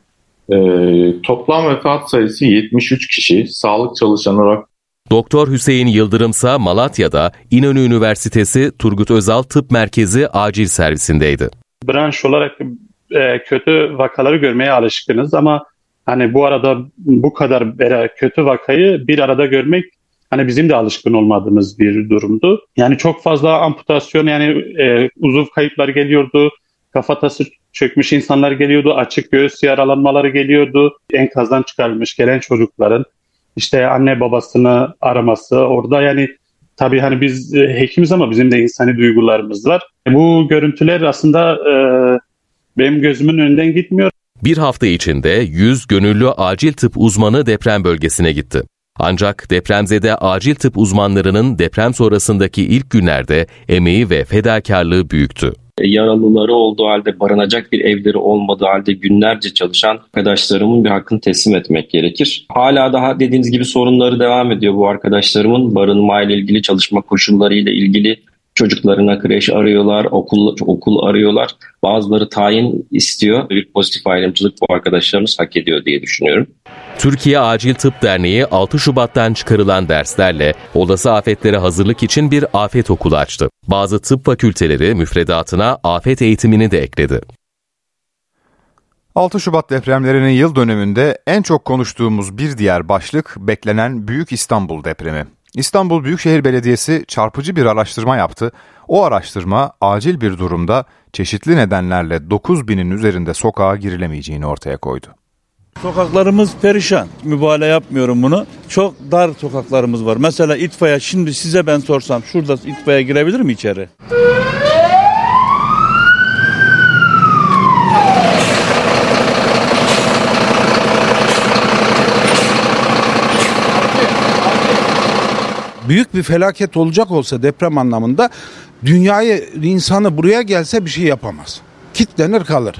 Ee, toplam vefat sayısı 73 kişi. Sağlık çalışanı olarak Doktor Hüseyin Yıldırımsa Malatya'da İnönü Üniversitesi Turgut Özal Tıp Merkezi acil servisindeydi. Branş olarak e, kötü vakaları görmeye alışkınız ama hani bu arada bu kadar kötü vakayı bir arada görmek hani bizim de alışkın olmadığımız bir durumdu. Yani çok fazla amputasyon yani e, uzuv kayıpları geliyordu. Kafatası çökmüş insanlar geliyordu. Açık göğüs yaralanmaları geliyordu. Enkazdan çıkarılmış gelen çocukların işte anne babasını araması orada yani tabii hani biz e, hekimiz ama bizim de insani duygularımız var. Bu görüntüler aslında e, benim gözümün önünden gitmiyor. Bir hafta içinde 100 gönüllü acil tıp uzmanı deprem bölgesine gitti. Ancak depremzede acil tıp uzmanlarının deprem sonrasındaki ilk günlerde emeği ve fedakarlığı büyüktü. Yaralıları olduğu halde barınacak bir evleri olmadığı halde günlerce çalışan arkadaşlarımın bir hakkını teslim etmek gerekir. Hala daha dediğiniz gibi sorunları devam ediyor bu arkadaşlarımın barınma ile ilgili çalışma koşullarıyla ilgili çocuklarına kreş arıyorlar, okul okul arıyorlar. Bazıları tayin istiyor. Bir pozitif ayrımcılık bu arkadaşlarımız hak ediyor diye düşünüyorum. Türkiye Acil Tıp Derneği 6 Şubat'tan çıkarılan derslerle olası afetlere hazırlık için bir afet okulu açtı. Bazı tıp fakülteleri müfredatına afet eğitimini de ekledi. 6 Şubat depremlerinin yıl dönümünde en çok konuştuğumuz bir diğer başlık beklenen Büyük İstanbul depremi. İstanbul Büyükşehir Belediyesi çarpıcı bir araştırma yaptı. O araştırma acil bir durumda çeşitli nedenlerle 9 binin üzerinde sokağa girilemeyeceğini ortaya koydu. Sokaklarımız perişan. Mübalağa yapmıyorum bunu. Çok dar sokaklarımız var. Mesela itfaiye şimdi size ben sorsam şurada itfaiye girebilir mi içeri? Büyük bir felaket olacak olsa deprem anlamında dünyayı insanı buraya gelse bir şey yapamaz. Kitlenir kalır.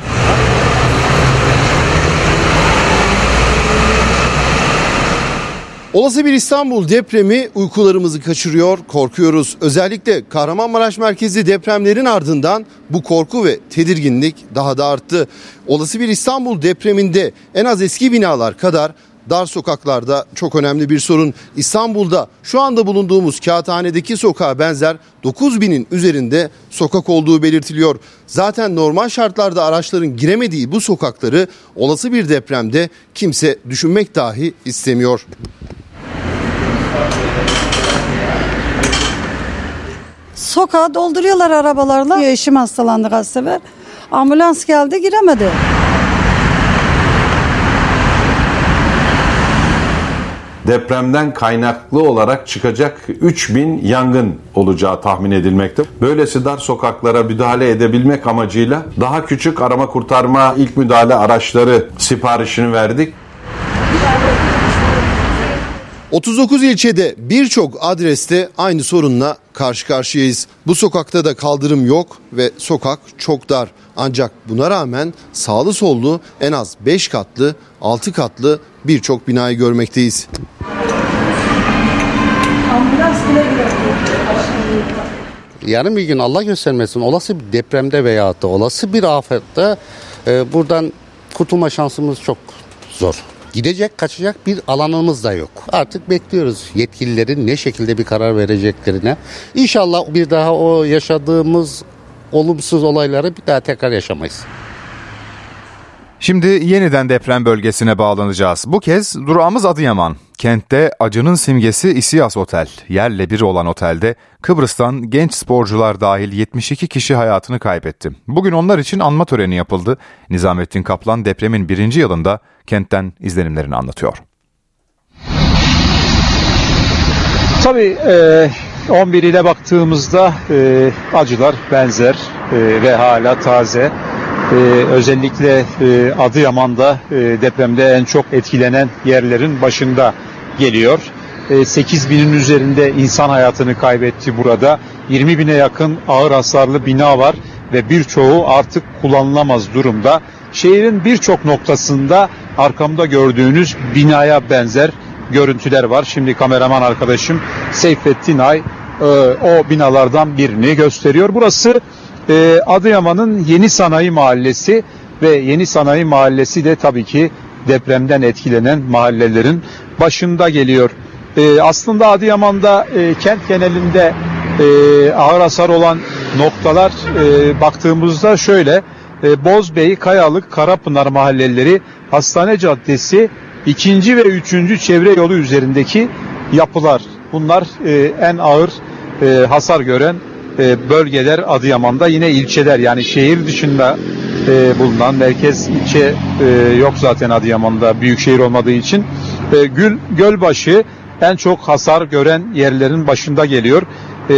Olası bir İstanbul depremi uykularımızı kaçırıyor, korkuyoruz. Özellikle Kahramanmaraş merkezli depremlerin ardından bu korku ve tedirginlik daha da arttı. Olası bir İstanbul depreminde en az eski binalar kadar dar sokaklarda çok önemli bir sorun. İstanbul'da şu anda bulunduğumuz kağıthanedeki sokağa benzer 9 binin üzerinde sokak olduğu belirtiliyor. Zaten normal şartlarda araçların giremediği bu sokakları olası bir depremde kimse düşünmek dahi istemiyor. Sokağa dolduruyorlar arabalarla. Eşim hastalandı sefer. Ambulans geldi giremedi. Depremden kaynaklı olarak çıkacak 3000 yangın olacağı tahmin edilmekte. Böylesi dar sokaklara müdahale edebilmek amacıyla daha küçük arama kurtarma ilk müdahale araçları siparişini verdik. 39 ilçede birçok adreste aynı sorunla karşı karşıyayız. Bu sokakta da kaldırım yok ve sokak çok dar. Ancak buna rağmen sağlı sollu en az 5 katlı, 6 katlı birçok binayı görmekteyiz. Yarın bir gün Allah göstermesin olası bir depremde veya da olası bir afette e, buradan kurtulma şansımız çok zor. Gidecek kaçacak bir alanımız da yok. Artık bekliyoruz yetkililerin ne şekilde bir karar vereceklerine. İnşallah bir daha o yaşadığımız olumsuz olayları bir daha tekrar yaşamayız. Şimdi yeniden deprem bölgesine bağlanacağız. Bu kez durağımız Adıyaman. Kentte acının simgesi İsiyas Otel. Yerle bir olan otelde Kıbrıs'tan genç sporcular dahil 72 kişi hayatını kaybetti. Bugün onlar için anma töreni yapıldı. Nizamettin Kaplan depremin birinci yılında kentten izlenimlerini anlatıyor. Tabii e, 11 ile baktığımızda e, acılar benzer e, ve hala taze. Ee, özellikle e, Adıyaman'da e, depremde en çok etkilenen yerlerin başında geliyor. E, 8 binin üzerinde insan hayatını kaybetti burada. 20 bine yakın ağır hasarlı bina var ve birçoğu artık kullanılamaz durumda. Şehrin birçok noktasında arkamda gördüğünüz binaya benzer görüntüler var. Şimdi kameraman arkadaşım Seyfettin Ay e, o binalardan birini gösteriyor. Burası e, Adıyaman'ın Yeni Sanayi Mahallesi ve Yeni Sanayi Mahallesi de tabii ki depremden etkilenen mahallelerin başında geliyor. E, aslında Adıyaman'da e, kent genelinde e, ağır hasar olan noktalar e, baktığımızda şöyle e, Bozbey, Kayalık, Karapınar mahalleleri, Hastane Caddesi, ikinci ve üçüncü çevre yolu üzerindeki yapılar. Bunlar e, en ağır e, hasar gören e, bölgeler Adıyaman'da yine ilçeler yani şehir dışında e, bulunan merkez ilçe e, yok zaten Adıyaman'da büyük şehir olmadığı için Gül Gölbaşı en çok hasar gören yerlerin başında geliyor.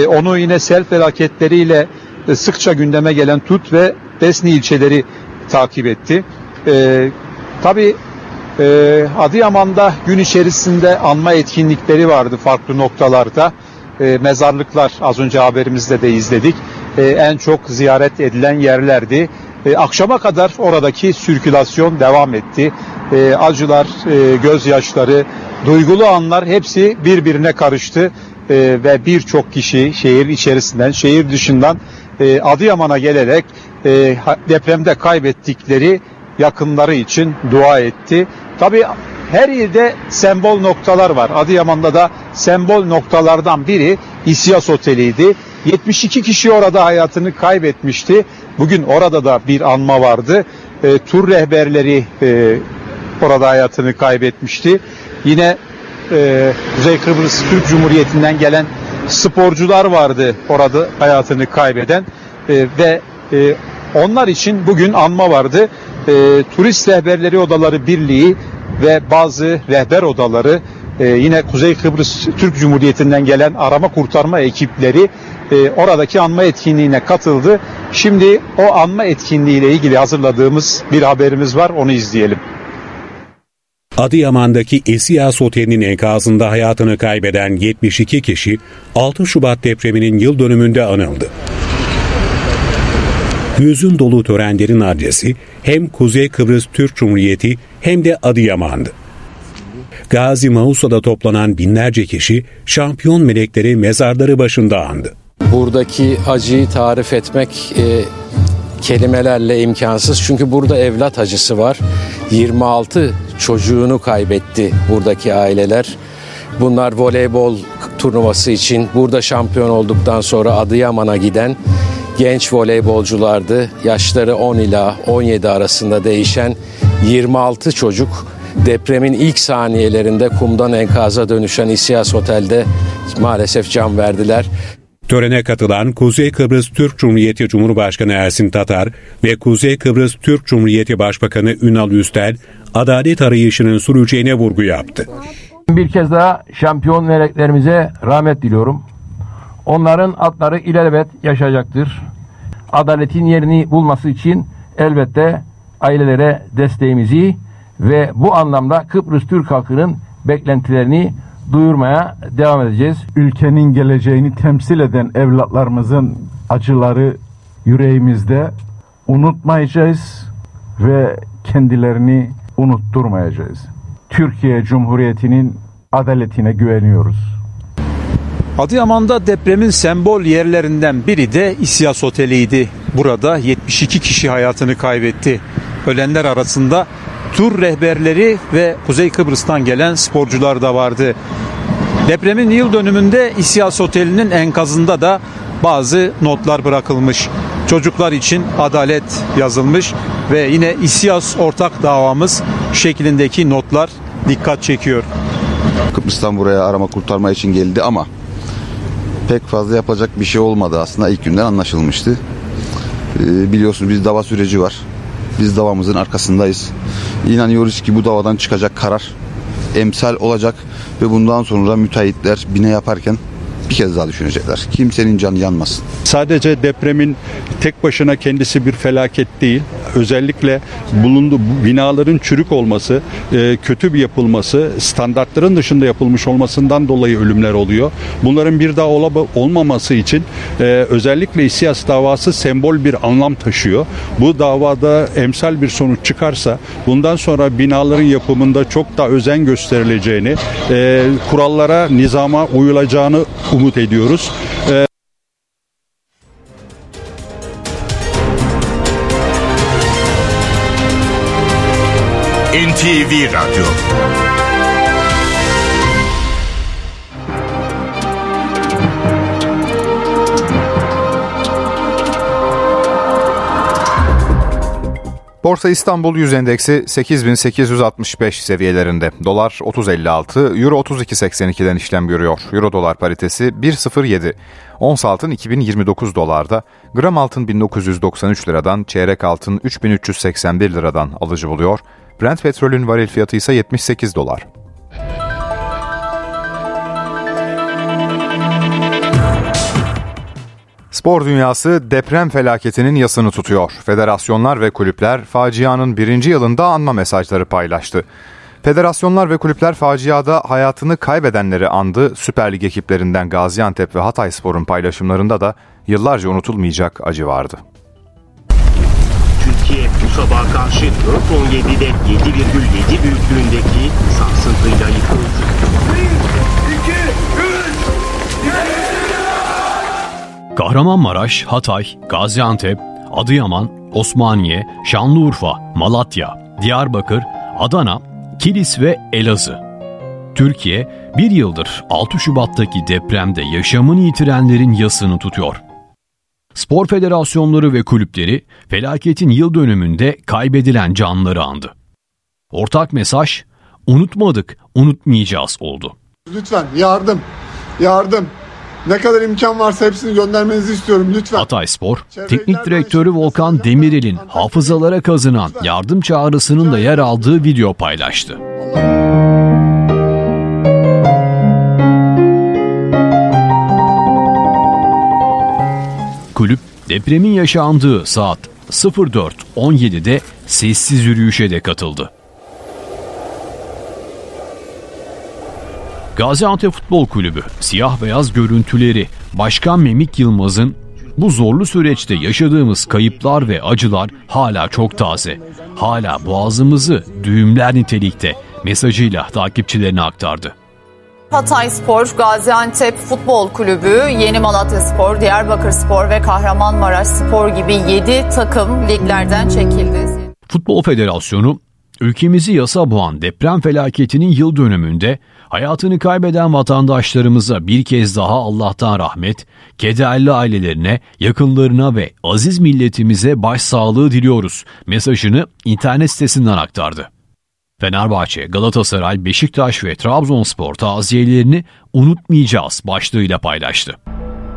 Onu yine sel felaketleriyle sıkça gündeme gelen Tut ve Besni ilçeleri takip etti. Tabii Adıyaman'da gün içerisinde anma etkinlikleri vardı farklı noktalarda e, mezarlıklar az önce haberimizde de izledik. E, en çok ziyaret edilen yerlerdi. E, akşama kadar oradaki sirkülasyon devam etti. E, acılar, e, gözyaşları, duygulu anlar hepsi birbirine karıştı. E, ve birçok kişi şehir içerisinden, şehir dışından e, Adıyaman'a gelerek e, depremde kaybettikleri yakınları için dua etti. Tabii her ilde sembol noktalar var. Adıyaman'da da sembol noktalardan biri İsyas Oteli'ydi. 72 kişi orada hayatını kaybetmişti. Bugün orada da bir anma vardı. E, tur rehberleri e, orada hayatını kaybetmişti. Yine e, Kuzey Kıbrıs Türk Cumhuriyeti'nden gelen sporcular vardı orada hayatını kaybeden e, ve e, onlar için bugün anma vardı. E, Turist Rehberleri Odaları Birliği ve bazı rehber odaları e, yine Kuzey Kıbrıs Türk Cumhuriyeti'nden gelen arama kurtarma ekipleri e, oradaki anma etkinliğine katıldı. Şimdi o anma etkinliği ile ilgili hazırladığımız bir haberimiz var onu izleyelim. Adıyaman'daki Esiyas Oteli'nin enkazında hayatını kaybeden 72 kişi 6 Şubat depreminin yıl dönümünde anıldı. Hüzün dolu törenlerin adresi hem Kuzey Kıbrıs Türk Cumhuriyeti hem de Adıyaman'dı. Gazi Mausa'da toplanan binlerce kişi şampiyon melekleri mezarları başında andı. Buradaki acıyı tarif etmek e, kelimelerle imkansız. Çünkü burada evlat acısı var. 26 çocuğunu kaybetti buradaki aileler. Bunlar voleybol turnuvası için burada şampiyon olduktan sonra Adıyaman'a giden genç voleybolculardı. Yaşları 10 ila 17 arasında değişen 26 çocuk depremin ilk saniyelerinde kumdan enkaza dönüşen İSİAS Otel'de maalesef can verdiler. Törene katılan Kuzey Kıbrıs Türk Cumhuriyeti Cumhurbaşkanı Ersin Tatar ve Kuzey Kıbrıs Türk Cumhuriyeti Başbakanı Ünal Üstel adalet arayışının süreceğine vurgu yaptı. Bir kez daha şampiyon meleklerimize rahmet diliyorum. Onların adları ilelebet yaşayacaktır. Adaletin yerini bulması için elbette ailelere desteğimizi ve bu anlamda Kıbrıs Türk halkının beklentilerini duyurmaya devam edeceğiz. Ülkenin geleceğini temsil eden evlatlarımızın acıları yüreğimizde unutmayacağız ve kendilerini unutturmayacağız. Türkiye Cumhuriyeti'nin adaletine güveniyoruz. Adıyaman'da depremin sembol yerlerinden biri de İsyas Oteli'ydi. Burada 72 kişi hayatını kaybetti. Ölenler arasında tur rehberleri ve Kuzey Kıbrıs'tan gelen sporcular da vardı. Depremin yıl dönümünde İsyas Oteli'nin enkazında da bazı notlar bırakılmış. Çocuklar için adalet yazılmış ve yine İSİAS ortak davamız şeklindeki notlar dikkat çekiyor. Kıbrıs'tan buraya arama kurtarma için geldi ama pek fazla yapacak bir şey olmadı aslında ilk günden anlaşılmıştı. Ee, biliyorsunuz biz dava süreci var. Biz davamızın arkasındayız. İnanıyoruz ki bu davadan çıkacak karar emsal olacak ve bundan sonra müteahhitler bine yaparken bir kez daha düşünecekler. Kimsenin canı yanmasın. Sadece depremin tek başına kendisi bir felaket değil. Özellikle bulunduğu binaların çürük olması, e, kötü bir yapılması, standartların dışında yapılmış olmasından dolayı ölümler oluyor. Bunların bir daha olmaması için e, özellikle İSİAS davası sembol bir anlam taşıyor. Bu davada emsal bir sonuç çıkarsa bundan sonra binaların yapımında çok daha özen gösterileceğini, e, kurallara, nizama uyulacağını umut ediyoruz. NTV Radyo Borsa İstanbul Yüz Endeksi 8865 seviyelerinde. Dolar 30.56, Euro 32.82'den işlem görüyor. Euro dolar paritesi 1.07. Ons altın 2029 dolarda, gram altın 1993 liradan, çeyrek altın 3381 liradan alıcı buluyor. Brent petrolün varil fiyatı ise 78 dolar. Spor dünyası deprem felaketinin yasını tutuyor. Federasyonlar ve kulüpler facianın birinci yılında anma mesajları paylaştı. Federasyonlar ve kulüpler faciada hayatını kaybedenleri andı. Süper Lig ekiplerinden Gaziantep ve Hatay Spor'un paylaşımlarında da yıllarca unutulmayacak acı vardı. Türkiye bu sabaha karşı 4.17'de 7,7 büyüklüğündeki sarsıntıyla yıkıldı. Kahramanmaraş, Hatay, Gaziantep, Adıyaman, Osmaniye, Şanlıurfa, Malatya, Diyarbakır, Adana, Kilis ve Elazığ. Türkiye bir yıldır 6 Şubat'taki depremde yaşamını yitirenlerin yasını tutuyor. Spor federasyonları ve kulüpleri felaketin yıl dönümünde kaybedilen canları andı. Ortak mesaj, unutmadık, unutmayacağız oldu. Lütfen yardım, yardım, ne kadar imkan varsa hepsini göndermenizi istiyorum lütfen. Hatay Spor, Teknik Direktörü Volkan Demirel'in hafızalara kazınan yardım çağrısının da yer aldığı video paylaştı. Kulüp depremin yaşandığı saat 04.17'de sessiz yürüyüşe de katıldı. Gaziantep Futbol Kulübü siyah beyaz görüntüleri Başkan Memik Yılmaz'ın bu zorlu süreçte yaşadığımız kayıplar ve acılar hala çok taze. Hala boğazımızı düğümler nitelikte mesajıyla takipçilerine aktardı. Hatay Spor, Gaziantep Futbol Kulübü, Yeni Malatya Spor, Diyarbakır Spor ve Kahramanmaraş Spor gibi 7 takım liglerden çekildi. Futbol Federasyonu ülkemizi yasa boğan deprem felaketinin yıl dönümünde Hayatını kaybeden vatandaşlarımıza bir kez daha Allah'tan rahmet, kederli ailelerine, yakınlarına ve aziz milletimize başsağlığı diliyoruz mesajını internet sitesinden aktardı. Fenerbahçe, Galatasaray, Beşiktaş ve Trabzonspor taziyelerini unutmayacağız başlığıyla paylaştı.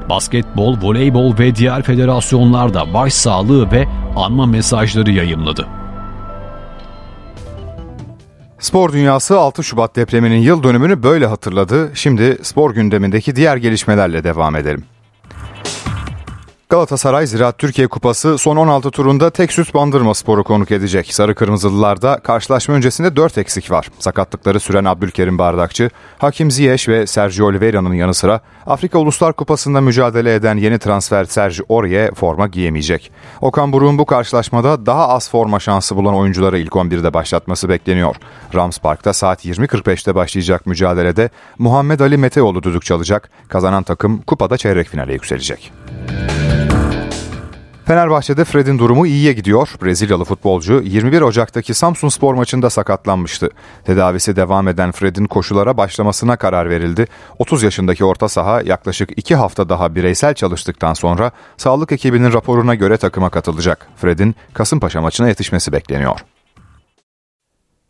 Basketbol, voleybol ve diğer federasyonlar da başsağlığı ve anma mesajları yayımladı. Spor dünyası 6 Şubat depreminin yıl dönümünü böyle hatırladı. Şimdi spor gündemindeki diğer gelişmelerle devam edelim. Galatasaray Ziraat Türkiye Kupası son 16 turunda tek süt bandırma sporu konuk edecek. Sarı Kırmızılılarda karşılaşma öncesinde 4 eksik var. Sakatlıkları süren Abdülkerim Bardakçı, Hakim Ziyech ve Sergio Oliveira'nın yanı sıra Afrika Uluslar Kupası'nda mücadele eden yeni transfer Sergio Aurier forma giyemeyecek. Okan Buruk'un bu karşılaşmada daha az forma şansı bulan oyuncuları ilk 11'de başlatması bekleniyor. Rams Park'ta saat 20.45'te başlayacak mücadelede Muhammed Ali Meteoğlu düdük çalacak. Kazanan takım kupada çeyrek finale yükselecek. Fenerbahçe'de Fred'in durumu iyiye gidiyor. Brezilyalı futbolcu 21 Ocak'taki Samsun Spor maçında sakatlanmıştı. Tedavisi devam eden Fred'in koşulara başlamasına karar verildi. 30 yaşındaki orta saha yaklaşık 2 hafta daha bireysel çalıştıktan sonra sağlık ekibinin raporuna göre takıma katılacak. Fred'in Kasımpaşa maçına yetişmesi bekleniyor.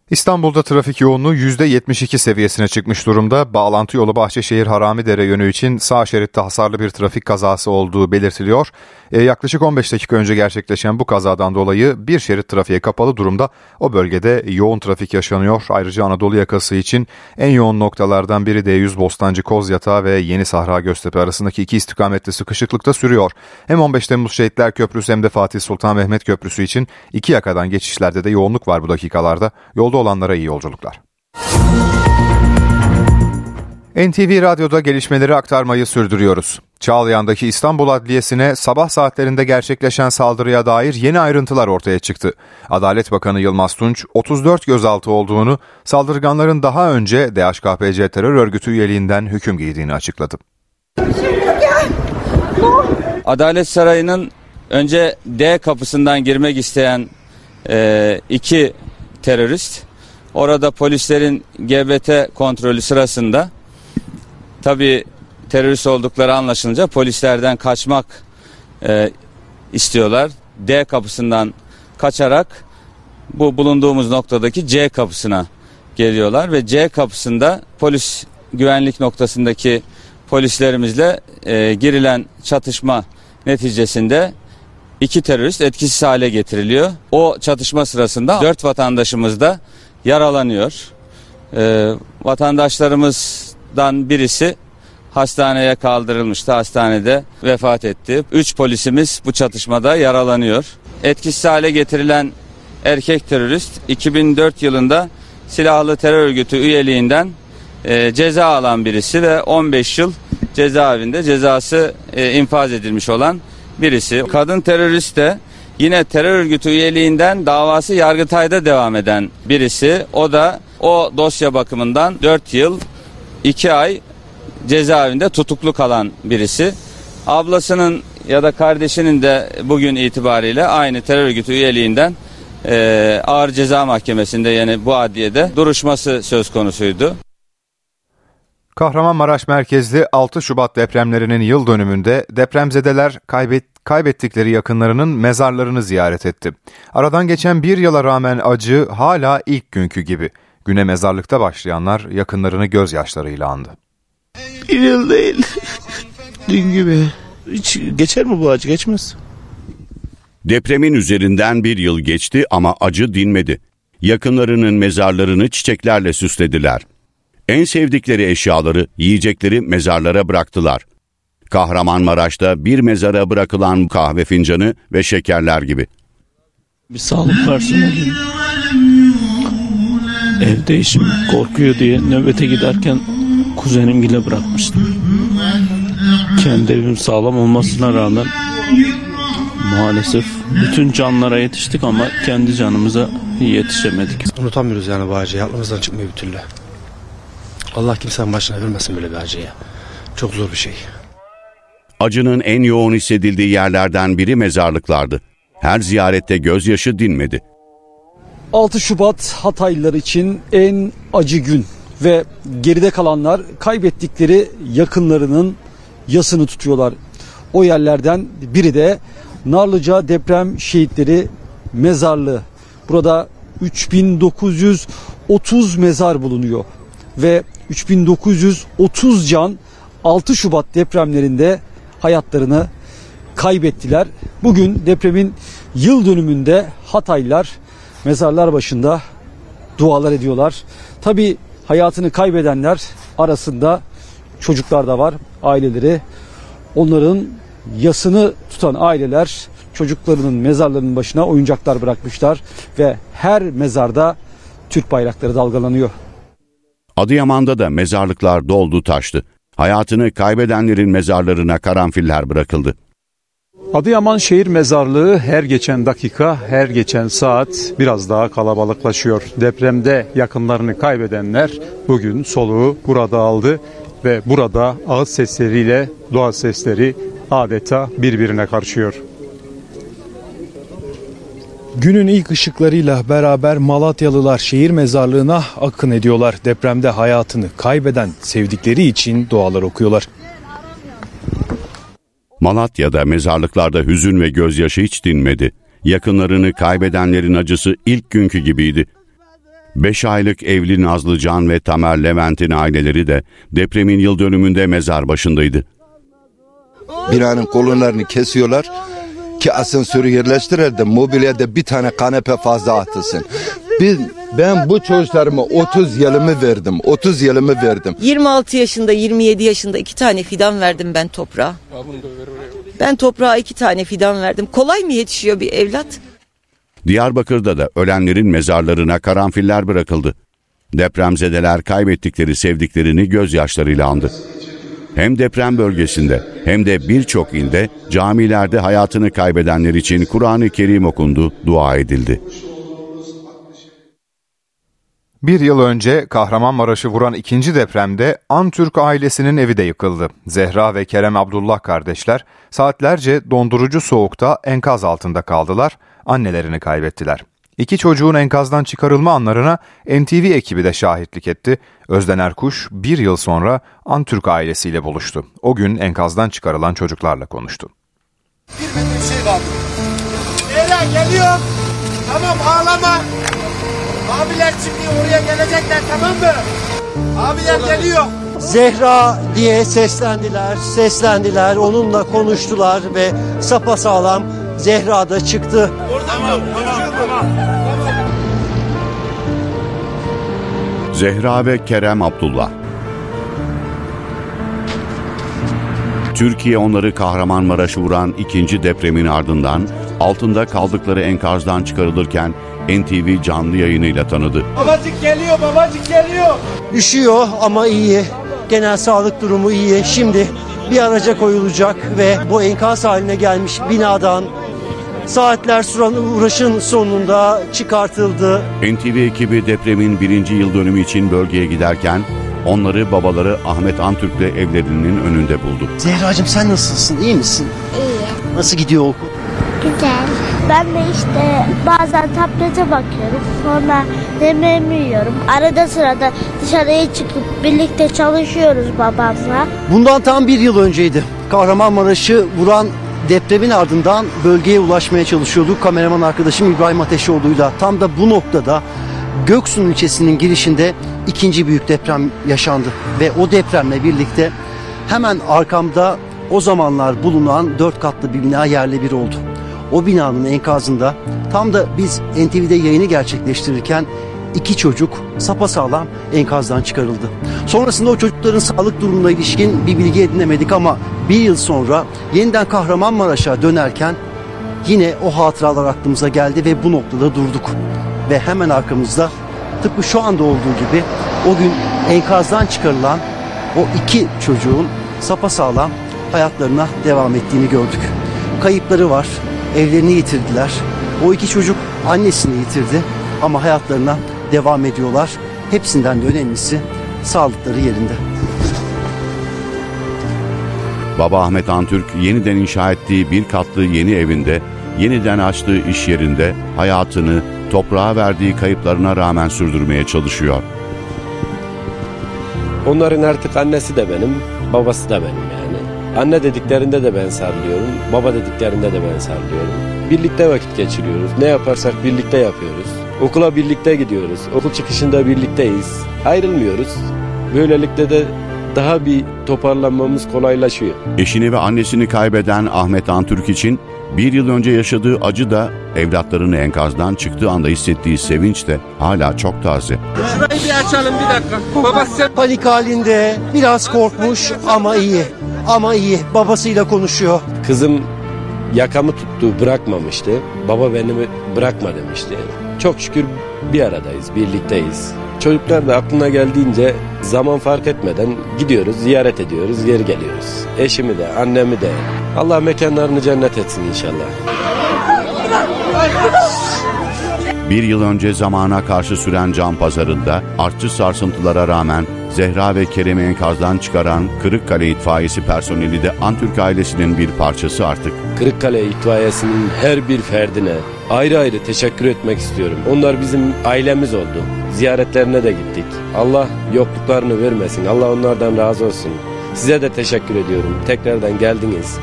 İstanbul'da trafik yoğunluğu %72 seviyesine çıkmış durumda. Bağlantı yolu Bahçeşehir Haramidere yönü için sağ şeritte hasarlı bir trafik kazası olduğu belirtiliyor. E, yaklaşık 15 dakika önce gerçekleşen bu kazadan dolayı bir şerit trafiğe kapalı durumda. O bölgede yoğun trafik yaşanıyor. Ayrıca Anadolu yakası için en yoğun noktalardan biri D100 Bostancı Kozyatağı ve Yeni Sahra Göztepe arasındaki iki istikamette sıkışıklıkta sürüyor. Hem 15 Temmuz Şehitler Köprüsü hem de Fatih Sultan Mehmet Köprüsü için iki yakadan geçişlerde de yoğunluk var bu dakikalarda. Yolda olanlara iyi yolculuklar. NTV Radyo'da gelişmeleri aktarmayı sürdürüyoruz. Çağlayan'daki İstanbul Adliyesi'ne sabah saatlerinde gerçekleşen saldırıya dair yeni ayrıntılar ortaya çıktı. Adalet Bakanı Yılmaz Tunç, 34 gözaltı olduğunu, saldırganların daha önce DHKPC terör örgütü üyeliğinden hüküm giydiğini açıkladı. Adalet Sarayı'nın önce D kapısından girmek isteyen e, iki terörist, orada polislerin GBT kontrolü sırasında tabi terörist oldukları anlaşılınca polislerden kaçmak e, istiyorlar. D kapısından kaçarak bu bulunduğumuz noktadaki C kapısına geliyorlar ve C kapısında polis güvenlik noktasındaki polislerimizle e, girilen çatışma neticesinde iki terörist etkisiz hale getiriliyor. O çatışma sırasında dört vatandaşımız da yaralanıyor. E, vatandaşlarımızdan birisi hastaneye kaldırılmıştı. Hastanede vefat etti. Üç polisimiz bu çatışmada yaralanıyor. Etkisiz hale getirilen erkek terörist 2004 yılında silahlı terör örgütü üyeliğinden e, ceza alan birisi ve 15 yıl cezaevinde cezası e, infaz edilmiş olan birisi. Kadın terörist de yine terör örgütü üyeliğinden davası Yargıtay'da devam eden birisi. O da o dosya bakımından 4 yıl 2 ay cezaevinde tutuklu kalan birisi. Ablasının ya da kardeşinin de bugün itibariyle aynı terör örgütü üyeliğinden ağır ceza mahkemesinde yani bu adliyede duruşması söz konusuydu. Kahramanmaraş merkezli 6 Şubat depremlerinin yıl dönümünde depremzedeler kaybet, kaybettikleri yakınlarının mezarlarını ziyaret etti. Aradan geçen bir yıla rağmen acı hala ilk günkü gibi. Güne mezarlıkta başlayanlar yakınlarını gözyaşlarıyla andı. Bir yıl değil. Dün gibi. Hiç geçer mi bu acı? Geçmez. Depremin üzerinden bir yıl geçti ama acı dinmedi. Yakınlarının mezarlarını çiçeklerle süslediler. En sevdikleri eşyaları, yiyecekleri mezarlara bıraktılar. Kahramanmaraş'ta bir mezara bırakılan kahve fincanı ve şekerler gibi. Bir sağlık olayım. Evde işim korkuyor diye nöbete giderken kuzenimgile bırakmıştım. Kendi evim sağlam olmasına rağmen maalesef bütün canlara yetiştik ama kendi canımıza yetişemedik. Unutamıyoruz yani bu acıyı. Aklımızdan çıkmıyor bir türlü. Allah kimsenin başına vermesin böyle bir acıyı. Çok zor bir şey. Acının en yoğun hissedildiği yerlerden biri mezarlıklardı. Her ziyarette gözyaşı dinmedi. 6 Şubat Hataylılar için en acı gün ve geride kalanlar kaybettikleri yakınlarının yasını tutuyorlar. O yerlerden biri de Narlıca deprem şehitleri mezarlığı. Burada 3930 mezar bulunuyor ve 3930 can 6 Şubat depremlerinde hayatlarını kaybettiler. Bugün depremin yıl dönümünde Hataylılar mezarlar başında dualar ediyorlar. Tabi hayatını kaybedenler arasında çocuklar da var, aileleri. Onların yasını tutan aileler çocuklarının mezarlarının başına oyuncaklar bırakmışlar ve her mezarda Türk bayrakları dalgalanıyor. Adıyaman'da da mezarlıklar doldu taştı. Hayatını kaybedenlerin mezarlarına karanfiller bırakıldı. Adıyaman Şehir Mezarlığı her geçen dakika, her geçen saat biraz daha kalabalıklaşıyor. Depremde yakınlarını kaybedenler bugün soluğu burada aldı ve burada ağız sesleriyle doğa sesleri adeta birbirine karışıyor. Günün ilk ışıklarıyla beraber Malatyalılar şehir mezarlığına akın ediyorlar. Depremde hayatını kaybeden sevdikleri için dualar okuyorlar. Malatya'da mezarlıklarda hüzün ve gözyaşı hiç dinmedi. Yakınlarını kaybedenlerin acısı ilk günkü gibiydi. 5 aylık evli Nazlıcan ve Tamer Levent'in aileleri de depremin yıl dönümünde mezar başındaydı. Binanın kolonlarını kesiyorlar ki asansörü yerleştirirler de mobilyada bir tane kanepe fazla atılsın. Biz, ben bu çocuklarıma 30 yılımı verdim. 30 yılımı verdim. 26 yaşında 27 yaşında iki tane fidan verdim ben toprağa. Ben toprağa iki tane fidan verdim. Kolay mı yetişiyor bir evlat? Diyarbakır'da da ölenlerin mezarlarına karanfiller bırakıldı. Depremzedeler kaybettikleri sevdiklerini gözyaşlarıyla andı. Hem deprem bölgesinde hem de birçok ilde camilerde hayatını kaybedenler için Kur'an-ı Kerim okundu, dua edildi. Bir yıl önce Kahramanmaraş'ı vuran ikinci depremde Antürk ailesinin evi de yıkıldı. Zehra ve Kerem Abdullah kardeşler saatlerce dondurucu soğukta enkaz altında kaldılar, annelerini kaybettiler. İki çocuğun enkazdan çıkarılma anlarına NTV ekibi de şahitlik etti. Özden Erkuş bir yıl sonra Antürk ailesiyle buluştu. O gün enkazdan çıkarılan çocuklarla konuştu. Bir şey kaldı. Eren geliyor. Tamam ağlama. Abiler şimdi oraya gelecekler tamam mı? Abiler geliyor. Zehra diye seslendiler, seslendiler, onunla konuştular ve sapasağlam Zehra da çıktı. Orada mı? Tamam, tamam. Zehra ve Kerem Abdullah Türkiye onları Kahramanmaraş'a vuran ikinci depremin ardından altında kaldıkları enkazdan çıkarılırken NTV canlı yayınıyla tanıdı. Babacık geliyor, babacık geliyor. Üşüyor ama iyi. Genel sağlık durumu iyi. Şimdi bir araca koyulacak ve bu enkaz haline gelmiş binadan saatler süren uğraşın sonunda çıkartıldı. NTV ekibi depremin birinci yıl dönümü için bölgeye giderken onları babaları Ahmet Antürk'le evlerinin önünde buldu. Zehracığım sen nasılsın? İyi misin? İyi. Nasıl gidiyor okul? Güzel. Ben de işte bazen tablete bakıyorum. Sonra yemeğimi yiyorum. Arada sırada dışarıya çıkıp birlikte çalışıyoruz babamla. Bundan tam bir yıl önceydi. Kahramanmaraş'ı vuran depremin ardından bölgeye ulaşmaya çalışıyorduk. Kameraman arkadaşım İbrahim Ateşoğlu'yla tam da bu noktada Göksun ilçesinin girişinde ikinci büyük deprem yaşandı. Ve o depremle birlikte hemen arkamda o zamanlar bulunan dört katlı bir bina yerle bir oldu. O binanın enkazında tam da biz NTV'de yayını gerçekleştirirken iki çocuk sapasağlam enkazdan çıkarıldı. Sonrasında o çocukların sağlık durumuna ilişkin bir bilgi edinemedik ama bir yıl sonra yeniden Kahramanmaraş'a dönerken yine o hatıralar aklımıza geldi ve bu noktada durduk. Ve hemen arkamızda tıpkı şu anda olduğu gibi o gün enkazdan çıkarılan o iki çocuğun sapasağlam hayatlarına devam ettiğini gördük. Kayıpları var, evlerini yitirdiler. O iki çocuk annesini yitirdi ama hayatlarına devam ediyorlar. Hepsinden de önemlisi sağlıkları yerinde. Baba Ahmet Antürk yeniden inşa ettiği bir katlı yeni evinde, yeniden açtığı iş yerinde hayatını toprağa verdiği kayıplarına rağmen sürdürmeye çalışıyor. Onların artık annesi de benim, babası da benim yani. Anne dediklerinde de ben sarılıyorum, baba dediklerinde de ben sarılıyorum. Birlikte vakit geçiriyoruz. Ne yaparsak birlikte yapıyoruz. Okula birlikte gidiyoruz. Okul çıkışında birlikteyiz. Ayrılmıyoruz. Böylelikle de daha bir toparlanmamız kolaylaşıyor. Eşini ve annesini kaybeden Ahmet Antürk için bir yıl önce yaşadığı acı da evlatlarını enkazdan çıktığı anda hissettiği sevinç de hala çok taze. Şurayı bir açalım bir dakika. Babası panik halinde biraz korkmuş ama iyi. Ama iyi babasıyla konuşuyor. Kızım yakamı tuttu bırakmamıştı. Baba beni bırakma demişti. Çok şükür bir aradayız, birlikteyiz. Çocuklar da aklına geldiğince zaman fark etmeden gidiyoruz, ziyaret ediyoruz, geri geliyoruz. Eşimi de, annemi de. Allah mekanlarını cennet etsin inşallah. Bir yıl önce zamana karşı süren can pazarında artçı sarsıntılara rağmen Zehra ve Kerem'i enkazdan çıkaran Kırıkkale itfaiyesi personeli de Antürk ailesinin bir parçası artık. Kırıkkale itfaiyesinin her bir ferdine, ayrı ayrı teşekkür etmek istiyorum. Onlar bizim ailemiz oldu. Ziyaretlerine de gittik. Allah yokluklarını vermesin. Allah onlardan razı olsun. Size de teşekkür ediyorum. Tekrardan geldiniz.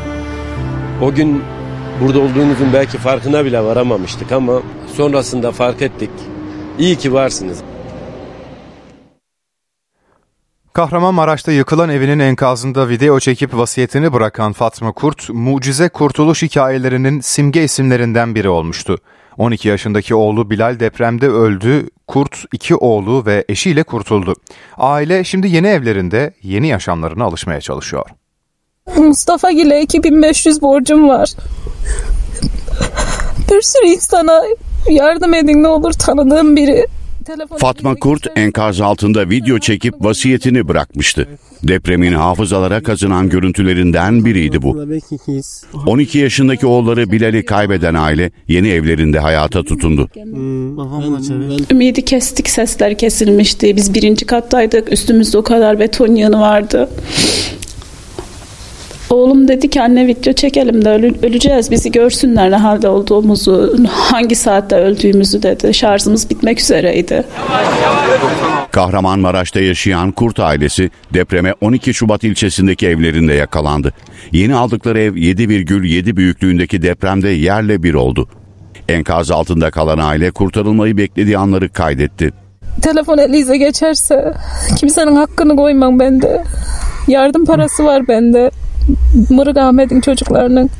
O gün burada olduğunuzun belki farkına bile varamamıştık ama sonrasında fark ettik. İyi ki varsınız. Kahramanmaraş'ta yıkılan evinin enkazında video çekip vasiyetini bırakan Fatma Kurt, mucize kurtuluş hikayelerinin simge isimlerinden biri olmuştu. 12 yaşındaki oğlu Bilal depremde öldü, Kurt iki oğlu ve eşiyle kurtuldu. Aile şimdi yeni evlerinde yeni yaşamlarına alışmaya çalışıyor. Mustafa Gil'e 2500 borcum var. Bir sürü insana yardım edin ne olur tanıdığım biri. Fatma Kurt enkaz altında video çekip vasiyetini bırakmıştı. Depremin hafızalara kazınan görüntülerinden biriydi bu. 12 yaşındaki oğulları Bilal'i kaybeden aile yeni evlerinde hayata tutundu. Ümidi kestik sesler kesilmişti. Biz birinci kattaydık. Üstümüzde o kadar beton yığını vardı. Oğlum dedi ki anne video çekelim de öleceğiz. Bizi görsünler ne halde olduğumuzu, hangi saatte öldüğümüzü dedi. Şarjımız bitmek üzereydi. Kahramanmaraş'ta yaşayan Kurt ailesi depreme 12 Şubat ilçesindeki evlerinde yakalandı. Yeni aldıkları ev 7,7 büyüklüğündeki depremde yerle bir oldu. Enkaz altında kalan aile kurtarılmayı beklediği anları kaydetti. Telefon elinize geçerse kimsenin hakkını koymam bende. Yardım parası var bende. Mırık Ahmet'in çocuklarının.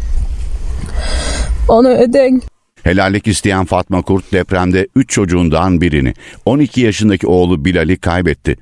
Onu öden. Helallik isteyen Fatma Kurt depremde 3 çocuğundan birini 12 yaşındaki oğlu Bilal'i kaybetti.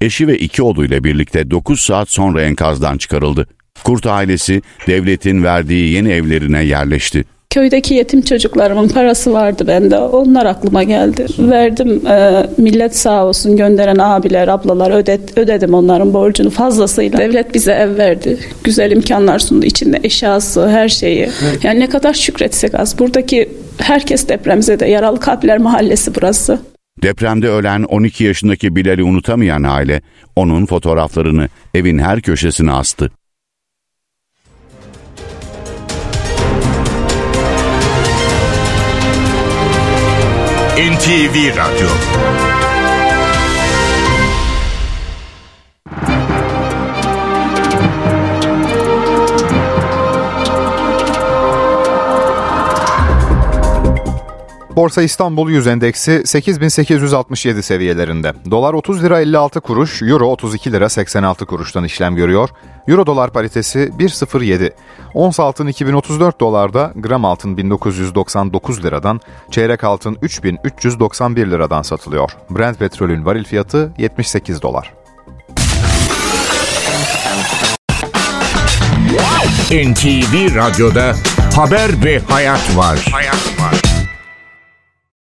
Eşi ve iki oğluyla birlikte 9 saat sonra enkazdan çıkarıldı. Kurt ailesi devletin verdiği yeni evlerine yerleşti. Köydeki yetim çocuklarımın parası vardı bende. Onlar aklıma geldi. Verdim. e, millet sağ olsun gönderen abiler, ablalar ödet, ödedim onların borcunu fazlasıyla. Devlet bize ev verdi. Güzel imkanlar sundu. İçinde eşyası, her şeyi. Yani ne kadar şükretsek az. Buradaki herkes depremize de yaralı kalpler mahallesi burası. Depremde ölen 12 yaşındaki Bilal'i unutamayan aile onun fotoğraflarını evin her köşesine astı. NTV Radyo Borsa İstanbul 100 endeksi 8867 seviyelerinde. Dolar 30 lira 56 kuruş, Euro 32 lira 86 kuruştan işlem görüyor. Euro dolar paritesi 1.07. Ons altın 2034 dolarda, gram altın 1999 liradan, çeyrek altın 3391 liradan satılıyor. Brent petrolün varil fiyatı 78 dolar. NTV Radyo'da haber ve hayat var. Hayat